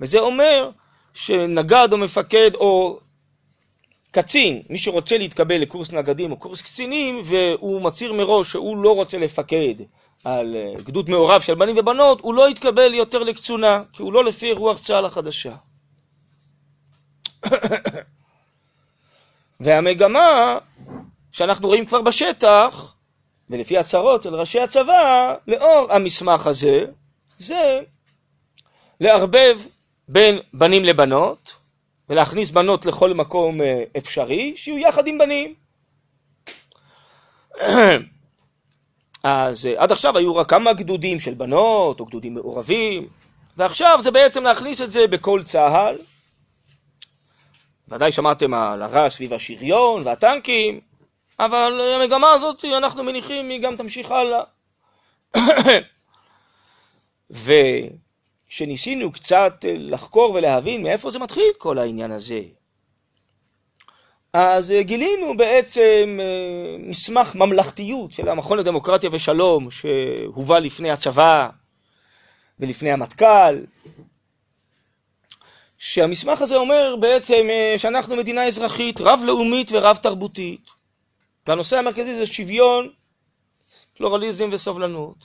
וזה אומר שנגד או מפקד או קצין, מי שרוצה להתקבל לקורס נגדים או קורס קצינים, והוא מצהיר מראש שהוא לא רוצה לפקד על אה, גדוד מעורב של בנים ובנות, הוא לא יתקבל יותר לקצונה, כי הוא לא לפי רוח צה"ל החדשה. (coughs) והמגמה שאנחנו רואים כבר בשטח, ולפי הצהרות של ראשי הצבא, לאור המסמך הזה, זה לערבב בין בנים לבנות, ולהכניס בנות לכל מקום אה, אפשרי, שיהיו יחד עם בנים. (clears throat) אז אה, עד עכשיו היו רק כמה גדודים של בנות, או גדודים מעורבים, ועכשיו זה בעצם להכניס את זה בכל צה"ל. ודאי שמעתם על הרעש סביב השריון והטנקים, אבל המגמה הזאת, אנחנו מניחים, היא גם תמשיך הלאה. (coughs) וכשניסינו קצת לחקור ולהבין מאיפה זה מתחיל כל העניין הזה, אז גילינו בעצם אה, מסמך ממלכתיות של המכון לדמוקרטיה ושלום שהובא לפני הצבא ולפני המטכ"ל, שהמסמך הזה אומר בעצם אה, שאנחנו מדינה אזרחית רב-לאומית ורב-תרבותית. והנושא המרכזי זה שוויון, פלורליזם וסובלנות.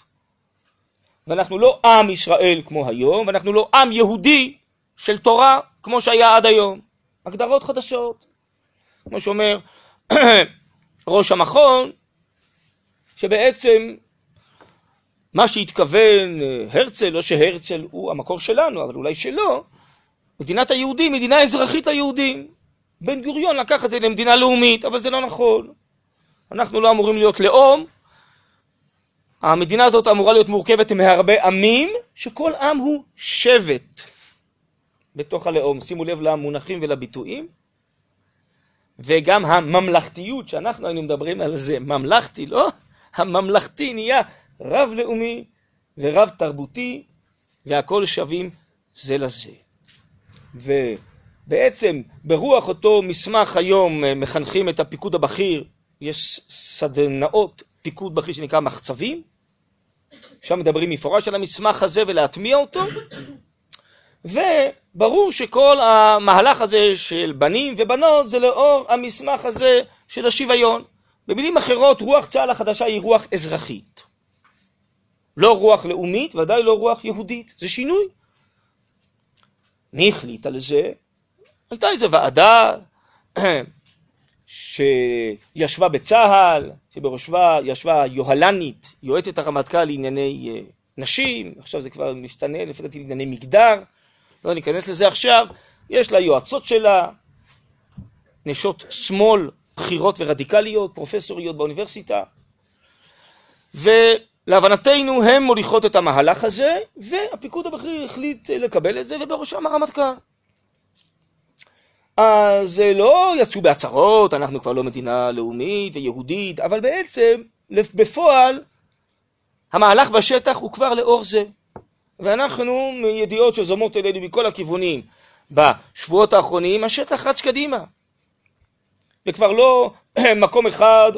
ואנחנו לא עם ישראל כמו היום, ואנחנו לא עם יהודי של תורה כמו שהיה עד היום. הגדרות חדשות. כמו שאומר (clears throat) ראש המכון, שבעצם מה שהתכוון אה, הרצל, לא שהרצל הוא המקור שלנו, אבל אולי שלא, מדינת היהודים, מדינה אזרחית ליהודים. בן גוריון לקח את זה למדינה לאומית, אבל זה לא נכון. אנחנו לא אמורים להיות לאום, המדינה הזאת אמורה להיות מורכבת מהרבה עמים, שכל עם הוא שבט בתוך הלאום. שימו לב למונחים ולביטויים. וגם הממלכתיות, שאנחנו היינו מדברים על זה, ממלכתי, לא? הממלכתי נהיה רב-לאומי ורב-תרבותי, והכל שווים זה לזה. ובעצם ברוח אותו מסמך היום מחנכים את הפיקוד הבכיר יש סדנאות פיקוד בכיר שנקרא מחצבים, שם מדברים מפורש על המסמך הזה ולהטמיע אותו, וברור שכל המהלך הזה של בנים ובנות זה לאור המסמך הזה של השוויון. במילים אחרות, רוח צה"ל החדשה היא רוח אזרחית. לא רוח לאומית, ודאי לא רוח יהודית. זה שינוי. מי החליט על זה? הייתה איזו ועדה (clears throat) שישבה בצה"ל, שבראשה ישבה יוהל"נית, יועצת הרמטכ"ל לענייני אה, נשים, עכשיו זה כבר משתנה, לפי דעתי לענייני מגדר, לא ניכנס לזה עכשיו, יש לה יועצות שלה, נשות שמאל בכירות ורדיקליות, פרופסוריות באוניברסיטה, ולהבנתנו הן מוליכות את המהלך הזה, והפיקוד הבכיר החליט לקבל את זה, ובראשם הרמטכ"ל. אז לא יצאו בהצהרות, אנחנו כבר לא מדינה לאומית ויהודית, אבל בעצם, בפועל, המהלך בשטח הוא כבר לאור זה. ואנחנו, מידיעות שזומות אלינו מכל הכיוונים, בשבועות האחרונים, השטח רץ קדימה. וכבר לא (clears throat) מקום אחד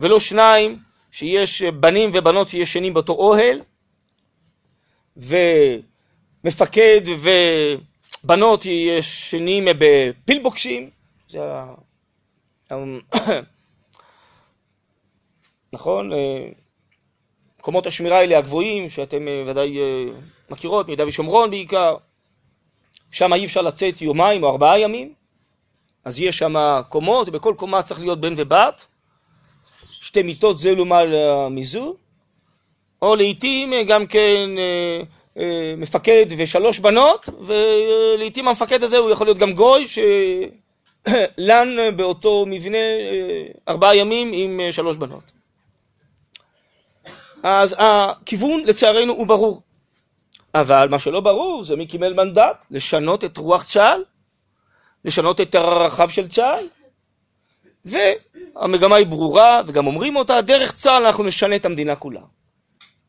ולא שניים, שיש בנים ובנות שישנים באותו אוהל, ומפקד ובנות ישנים בפילבוקסים, זה ה... (coughs) נכון? מקומות השמירה האלה הגבוהים, שאתם אה, ודאי אה, מכירות, מיהודה ושומרון בעיקר, שם אי אפשר לצאת יומיים או ארבעה ימים, אז יש שם קומות, ובכל קומה צריך להיות בן ובת, שתי מיטות זה לעומת המיזור, או לעיתים אה, גם כן מפקד ושלוש בנות, ולעיתים המפקד הזה הוא יכול להיות גם גוי, שלן באותו מבנה ארבעה ימים עם שלוש בנות. אז הכיוון לצערנו הוא ברור. אבל מה שלא ברור זה מי קיבל מנדט לשנות את רוח צה"ל, לשנות את הרחב של צה"ל, והמגמה היא ברורה, וגם אומרים אותה, דרך צה"ל אנחנו נשנה את המדינה כולה.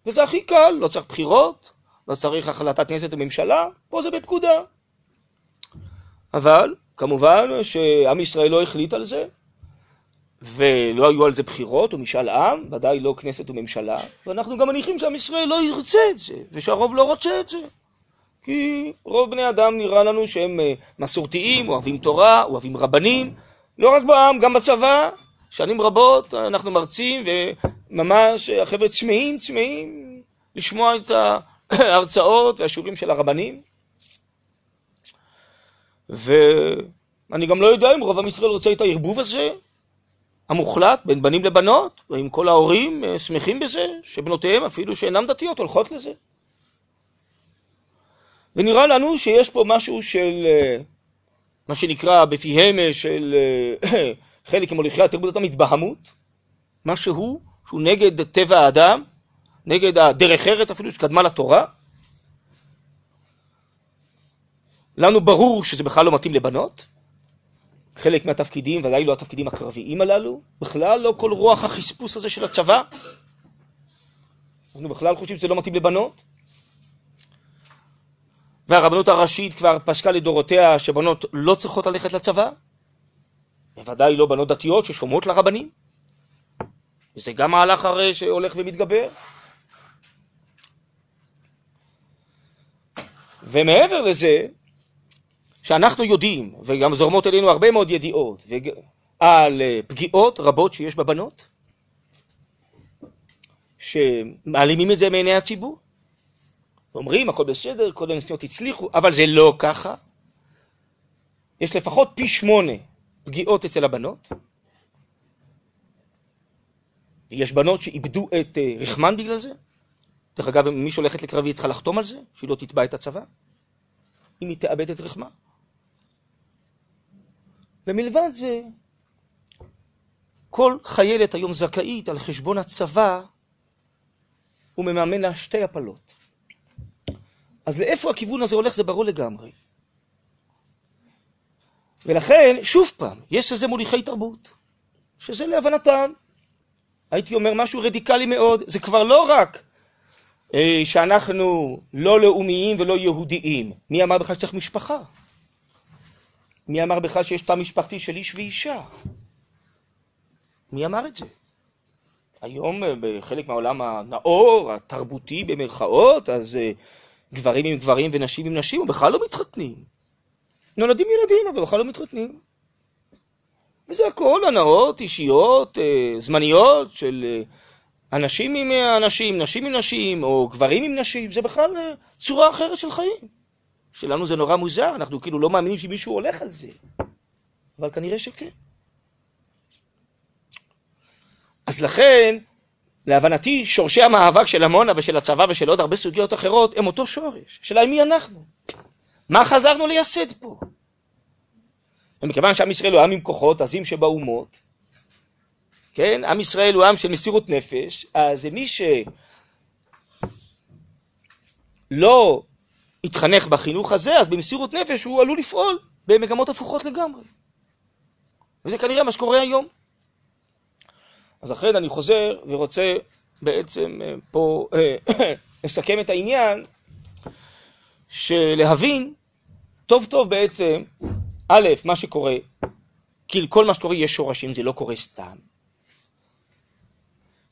וזה הכי קל, לא צריך בחירות, לא צריך החלטת כנסת וממשלה, פה זה בפקודה. אבל, כמובן שעם ישראל לא החליט על זה, ולא היו על זה בחירות או משאל עם, ודאי לא כנסת וממשלה, ואנחנו גם מניחים שעם ישראל לא ירצה את זה, ושהרוב לא רוצה את זה. כי רוב בני אדם נראה לנו שהם אה, מסורתיים, אוהבים תורה, אוהבים רבנים, לא רק בעם, גם בצבא, שנים רבות אנחנו מרצים, וממש החבר'ה צמאים, צמאים לשמוע את ההרצאות והשיעורים של הרבנים. ואני גם לא יודע אם רוב עם ישראל רוצה את הערבוב הזה, המוחלט בין בנים לבנות, ואם כל ההורים אה, שמחים בזה, שבנותיהם אפילו שאינן דתיות הולכות לזה. ונראה לנו שיש פה משהו של, אה, מה שנקרא בפיהם אה, של (coughs) חלק ממוליכי התרבות המתבהמות, משהו שהוא נגד טבע האדם, נגד הדרך ארץ אפילו שקדמה לתורה. לנו ברור שזה בכלל לא מתאים לבנות, חלק מהתפקידים, ודאי לא התפקידים הקרביים הללו, בכלל לא כל רוח החספוס הזה של הצבא. אנחנו בכלל חושבים שזה לא מתאים לבנות. והרבנות הראשית כבר פסקה לדורותיה שבנות לא צריכות ללכת לצבא, בוודאי לא בנות דתיות ששומעות לרבנים. וזה גם מהלך הרי שהולך ומתגבר. ומעבר לזה, שאנחנו יודעים, וגם זורמות אלינו הרבה מאוד ידיעות, על אה, פגיעות רבות שיש בבנות, שמעלימים את זה מעיני הציבור. אומרים, הכל בסדר, כל הנסיעות הצליחו, אבל זה לא ככה. יש לפחות פי שמונה פגיעות אצל הבנות. יש בנות שאיבדו את אה, רחמן בגלל זה. דרך אגב, אם מישהו הולכת לקרבי, היא צריכה לחתום על זה, שהיא לא תתבע את הצבא, אם היא תאבד את רחמה. ומלבד זה, כל חיילת היום זכאית על חשבון הצבא, הוא מממן לה שתי הפלות. אז לאיפה הכיוון הזה הולך זה ברור לגמרי. ולכן, שוב פעם, יש לזה מוליכי תרבות, שזה להבנתם, הייתי אומר משהו רדיקלי מאוד, זה כבר לא רק שאנחנו לא לאומיים ולא יהודיים, מי אמר בכלל שצריך משפחה? מי אמר בכלל שיש תא משפחתי של איש ואישה? מי אמר את זה? היום אה, בחלק מהעולם הנאור, התרבותי במרכאות, אז גברים עם גברים ונשים עם נשים, ובכלל לא מתחתנים. נולדים ילדים, אבל בכלל לא מתחתנים. וזה הכל הנאות אישיות, אה, זמניות, של אה, אנשים עם אנשים, נשים עם נשים, או גברים עם נשים, זה בכלל אה, צורה אחרת של חיים. שלנו זה נורא מוזר, אנחנו כאילו לא מאמינים שמישהו הולך על זה. אבל כנראה שכן. אז לכן, להבנתי, שורשי המאבק של עמונה ושל הצבא ושל עוד הרבה סוגיות אחרות הם אותו שורש. השאלה היא מי אנחנו? מה חזרנו לייסד פה? ומכיוון שעם ישראל הוא עם עם כוחות, עזים שבאומות, כן? עם ישראל הוא עם של מסירות נפש, אז מי שלא התחנך בחינוך הזה, אז במסירות נפש הוא עלול לפעול במגמות הפוכות לגמרי. וזה כנראה מה שקורה היום. אז לכן אני חוזר ורוצה בעצם אה, פה אה, (coughs) לסכם את העניין שלהבין טוב טוב בעצם, א', מה שקורה, כי כל מה שקורה יש שורשים, זה לא קורה סתם.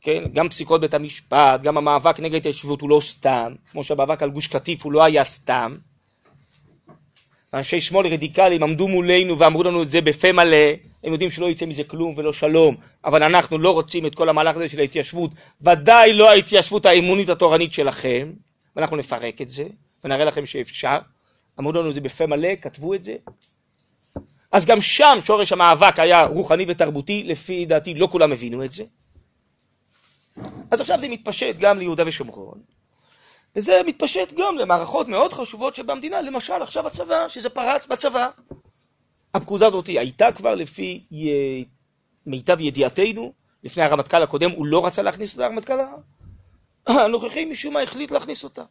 כן? גם פסיקות בית המשפט, גם המאבק נגד ההתיישבות הוא לא סתם, כמו שהמאבק על גוש קטיף הוא לא היה סתם. אנשי שמאל רדיקליים עמדו מולנו ואמרו לנו את זה בפה מלא, הם יודעים שלא יצא מזה כלום ולא שלום, אבל אנחנו לא רוצים את כל המהלך הזה של ההתיישבות, ודאי לא ההתיישבות האמונית התורנית שלכם, ואנחנו נפרק את זה, ונראה לכם שאפשר. אמרו לנו את זה בפה מלא, כתבו את זה. אז גם שם שורש המאבק היה רוחני ותרבותי, לפי דעתי לא כולם הבינו את זה. אז עכשיו זה מתפשט גם ליהודה ושומרון, וזה מתפשט גם למערכות מאוד חשובות שבמדינה, למשל עכשיו הצבא, שזה פרץ בצבא. הפקודה הזאת הייתה כבר לפי מיטב ידיעתנו, לפני הרמטכ"ל הקודם הוא לא רצה להכניס אותה, הרמטכ"ל הנוכחי משום מה החליט להכניס אותה.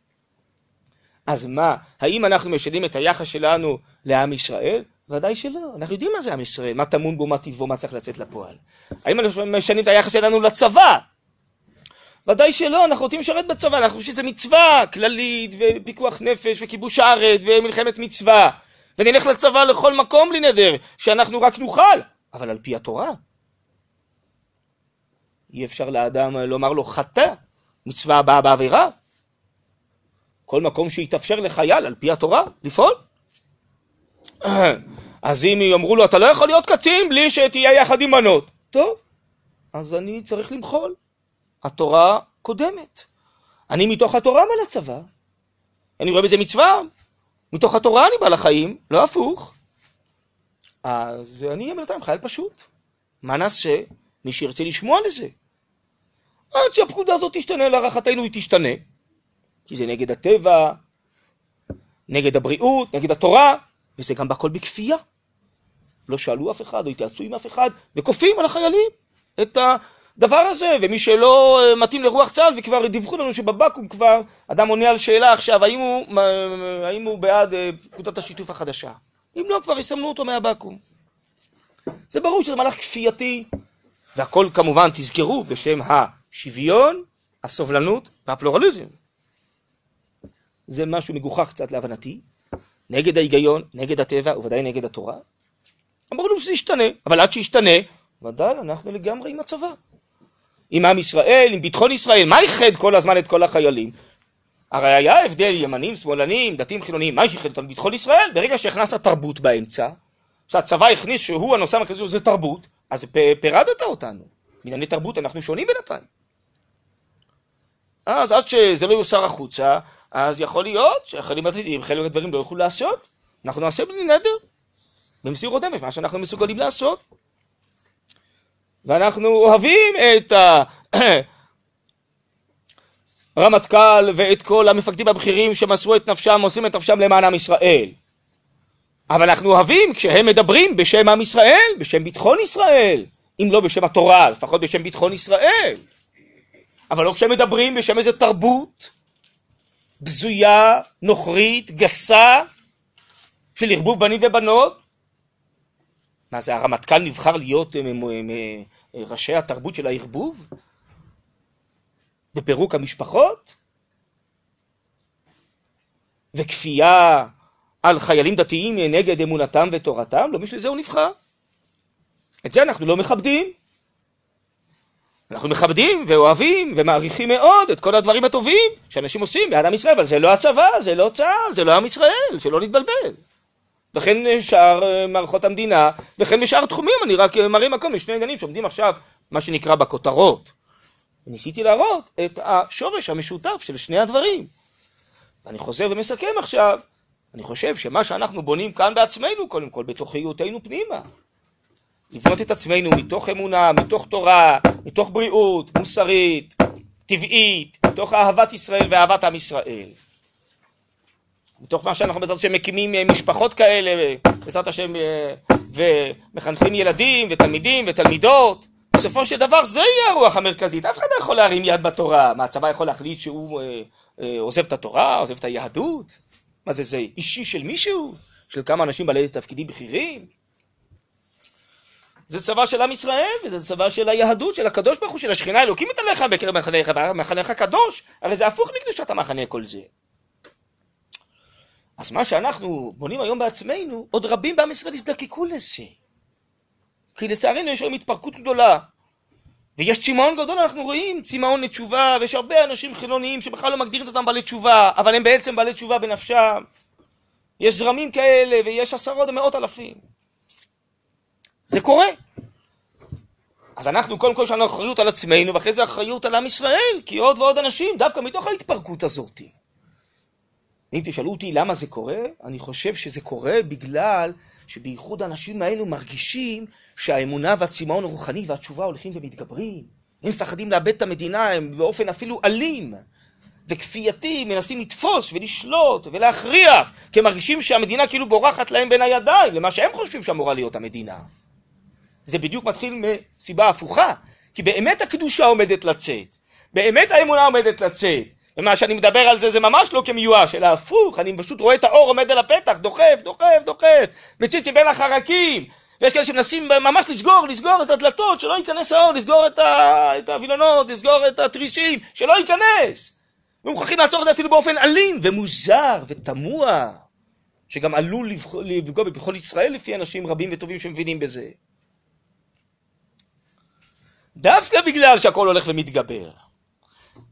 אז מה, האם אנחנו משנים את היחס שלנו לעם ישראל? ודאי שלא, אנחנו יודעים מה זה עם ישראל, מה טמון בו, מה טיבו, מה צריך לצאת לפועל. האם אנחנו משנים את היחס שלנו לצבא? ודאי שלא, אנחנו רוצים לשרת בצבא, אנחנו חושבים שזה מצווה כללית, ופיקוח נפש, וכיבוש הארץ, ומלחמת מצווה. ונלך לצבא לכל מקום בלי נדר, שאנחנו רק נוכל, אבל על פי התורה. אי אפשר לאדם לומר לו חטא, מצווה הבאה בעבירה. כל מקום שיתאפשר לחייל על פי התורה לפעול. (clears throat) אז אם יאמרו לו, אתה לא יכול להיות קצין בלי שתהיה יחד עם בנות. טוב, אז אני צריך למחול. התורה קודמת. אני מתוך התורה בא לצבא. אני רואה בזה מצווה. מתוך התורה אני בא לחיים, לא הפוך. אז אני אהיה בינתיים חייל פשוט. מה נעשה? מי שירצה לשמוע לזה. עד שהפקודה הזאת תשתנה, להערכתנו היא תשתנה. כי זה נגד הטבע, נגד הבריאות, נגד התורה, וזה גם בכל בכפייה. לא שאלו אף אחד, או התייעצו עם אף אחד, וכופים על החיילים את הדבר הזה, ומי שלא אה, מתאים לרוח צה"ל, וכבר דיווחו לנו שבבקו"ם כבר אדם עונה על שאלה עכשיו, האם הוא, האם הוא בעד אה, פקודת השיתוף החדשה. אם לא, כבר יסמנו אותו מהבקו"ם. זה ברור שזה מהלך כפייתי, והכל כמובן, תזכרו, בשם השוויון, הסובלנות והפלורליזם. זה משהו מגוחך קצת להבנתי, נגד ההיגיון, נגד הטבע, וודאי נגד התורה. אמרו לנו שזה ישתנה, אבל עד שישתנה, ודאי, אנחנו לגמרי עם הצבא. עם עם ישראל, עם ביטחון ישראל, מה איחד כל הזמן את כל החיילים? הרי היה הבדל ימנים, שמאלנים, דתיים, חילונים, מה איחד אותם? ביטחון ישראל, ברגע שהכנסת תרבות באמצע, שהצבא הכניס שהוא הנושא המרכזי, זה תרבות, אז פירדת אותנו. בענייני תרבות אנחנו שונים בינתיים. אז עד שזה לא יוסר החוצה, אז יכול להיות שהחיילים עתידיים חלק מהדברים לא יוכלו לעשות. אנחנו נעשה בלי נדר, במסירות נפש, מה שאנחנו מסוגלים לעשות. ואנחנו אוהבים את הרמטכ"ל (clears throat) ואת כל המפקדים הבכירים שמסרו את נפשם, מוסרים את נפשם למען עם ישראל. אבל אנחנו אוהבים כשהם מדברים בשם עם ישראל, בשם ביטחון ישראל, אם לא בשם התורה, לפחות בשם ביטחון ישראל. אבל לא כשהם מדברים בשם איזה תרבות בזויה, נוכרית, גסה, של ערבוב בנים ובנות. מה זה, הרמטכ"ל נבחר להיות אה, אה, ראשי התרבות של הערבוב? ופירוק המשפחות? וכפייה על חיילים דתיים נגד אמונתם ותורתם? לא בשביל זה הוא נבחר. את זה אנחנו לא מכבדים. אנחנו מכבדים ואוהבים ומעריכים מאוד את כל הדברים הטובים שאנשים עושים בעד עם ישראל, אבל זה לא הצבא, זה לא צה"ל, זה לא עם ישראל, שלא נתבלבל. וכן שאר אה, מערכות המדינה, וכן בשאר תחומים, אני רק אה, מראה מקום לשני עניינים שעומדים עכשיו, מה שנקרא בכותרות. וניסיתי להראות את השורש המשותף של שני הדברים. ואני חוזר ומסכם עכשיו, אני חושב שמה שאנחנו בונים כאן בעצמנו, קודם כל בתוך היותנו פנימה, לבנות את עצמנו מתוך אמונה, מתוך תורה, מתוך בריאות, מוסרית, טבעית, מתוך אהבת ישראל ואהבת עם ישראל. מתוך מה שאנחנו בעזרת השם מקימים אה, משפחות כאלה, בעזרת השם, אה, ומחנכים ילדים ותלמידים ותלמידות. בסופו של דבר זה יהיה הרוח המרכזית. אף אחד לא יכול להרים יד בתורה. מה, הצבא יכול להחליט שהוא אה, אה, עוזב את התורה, עוזב את היהדות? מה זה, זה אישי של מישהו? של כמה אנשים בעלי תפקידים בכירים? זה צבא של עם ישראל, וזה צבא של היהדות, של הקדוש ברוך הוא, של השכינה האלוקית עליך בקרב מחניך, מחניך קדוש, הרי זה הפוך מקדושת המחנה כל זה. אז מה שאנחנו בונים היום בעצמנו, עוד רבים בעם ישראל יזדקקו לזה. כי לצערנו יש היום התפרקות גדולה. ויש צמאון גדול, אנחנו רואים צמאון לתשובה, ויש הרבה אנשים חילוניים שבכלל לא מגדירים את אותם בעלי תשובה, אבל הם בעצם בעלי תשובה בנפשם. יש זרמים כאלה, ויש עשרות ומאות אלפים. זה קורה. אז אנחנו קודם כל יש לנו אחריות על עצמנו, ואחרי זה אחריות על עם ישראל, כי עוד ועוד אנשים, דווקא מתוך ההתפרקות הזאת. אם תשאלו אותי למה זה קורה, אני חושב שזה קורה בגלל שבייחוד האנשים האלו מרגישים שהאמונה והצמאון הרוחני והתשובה הולכים ומתגברים. הם מפחדים לאבד את המדינה, הם באופן אפילו אלים וכפייתי מנסים לתפוס ולשלוט ולהכריח, כי הם מרגישים שהמדינה כאילו בורחת להם בין הידיים, למה שהם חושבים שאמורה להיות המדינה. זה בדיוק מתחיל מסיבה הפוכה, כי באמת הקדושה עומדת לצאת, באמת האמונה עומדת לצאת, ומה שאני מדבר על זה זה ממש לא כמיואש, אלא הפוך, אני פשוט רואה את האור עומד על הפתח, דוחף, דוחף, דוחף, מציץ מבין החרקים, ויש כאלה שמנסים ממש לסגור, לסגור את הדלתות, שלא ייכנס האור, לסגור את, ה... את הווילונות, לסגור את התרישים, שלא ייכנס. ומוכרחים לעצור את זה אפילו באופן אלים ומוזר ותמוה, שגם עלול לפגוע בביטחון ישראל לפי אנשים רבים וטובים שמבינים בזה. דווקא בגלל שהכל הולך ומתגבר.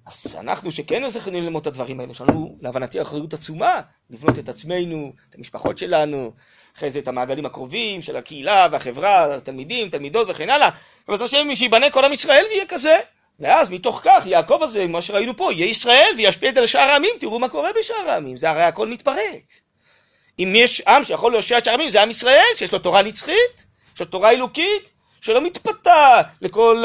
אז אנחנו שכן זכינו ללמוד את הדברים האלה, יש לנו להבנתי אחריות עצומה לבנות את עצמנו, את המשפחות שלנו, אחרי זה את המעגלים הקרובים של הקהילה והחברה, התלמידים, תלמידות וכן הלאה, ובעזרת השם שיבנה כל עם ישראל ויהיה כזה. ואז מתוך כך יעקב הזה, מה שראינו פה, יהיה ישראל וישפיע את זה לשאר העמים, תראו מה קורה בשאר העמים, זה הרי הכל מתפרק. אם יש עם שיכול להושיע את שאר העמים, זה עם ישראל, שיש לו תורה נצחית, יש לו תורה אלוקית, שלא מתפתה לכל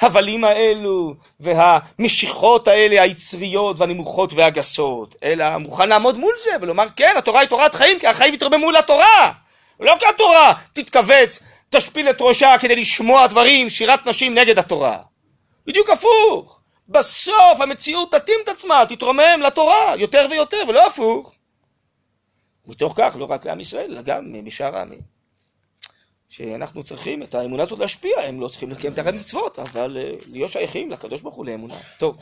ההבלים האלו והמשיכות האלה היצריות והנמוכות והגסות, אלא מוכן לעמוד מול זה ולומר כן, התורה היא תורת חיים, כי החיים יתרבמו לתורה, לא כי התורה תתכווץ, תשפיל את ראשה כדי לשמוע דברים, שירת נשים נגד התורה. בדיוק הפוך. בסוף המציאות תתאים את עצמה, תתרומם לתורה יותר ויותר, ולא הפוך. מתוך כך, לא רק לעם ישראל, אלא גם משאר העמים. שאנחנו צריכים את האמונה הזאת להשפיע, הם לא צריכים לקיים את המצוות, אבל אה, להיות שייכים לקדוש ברוך הוא לאמונה. טוב.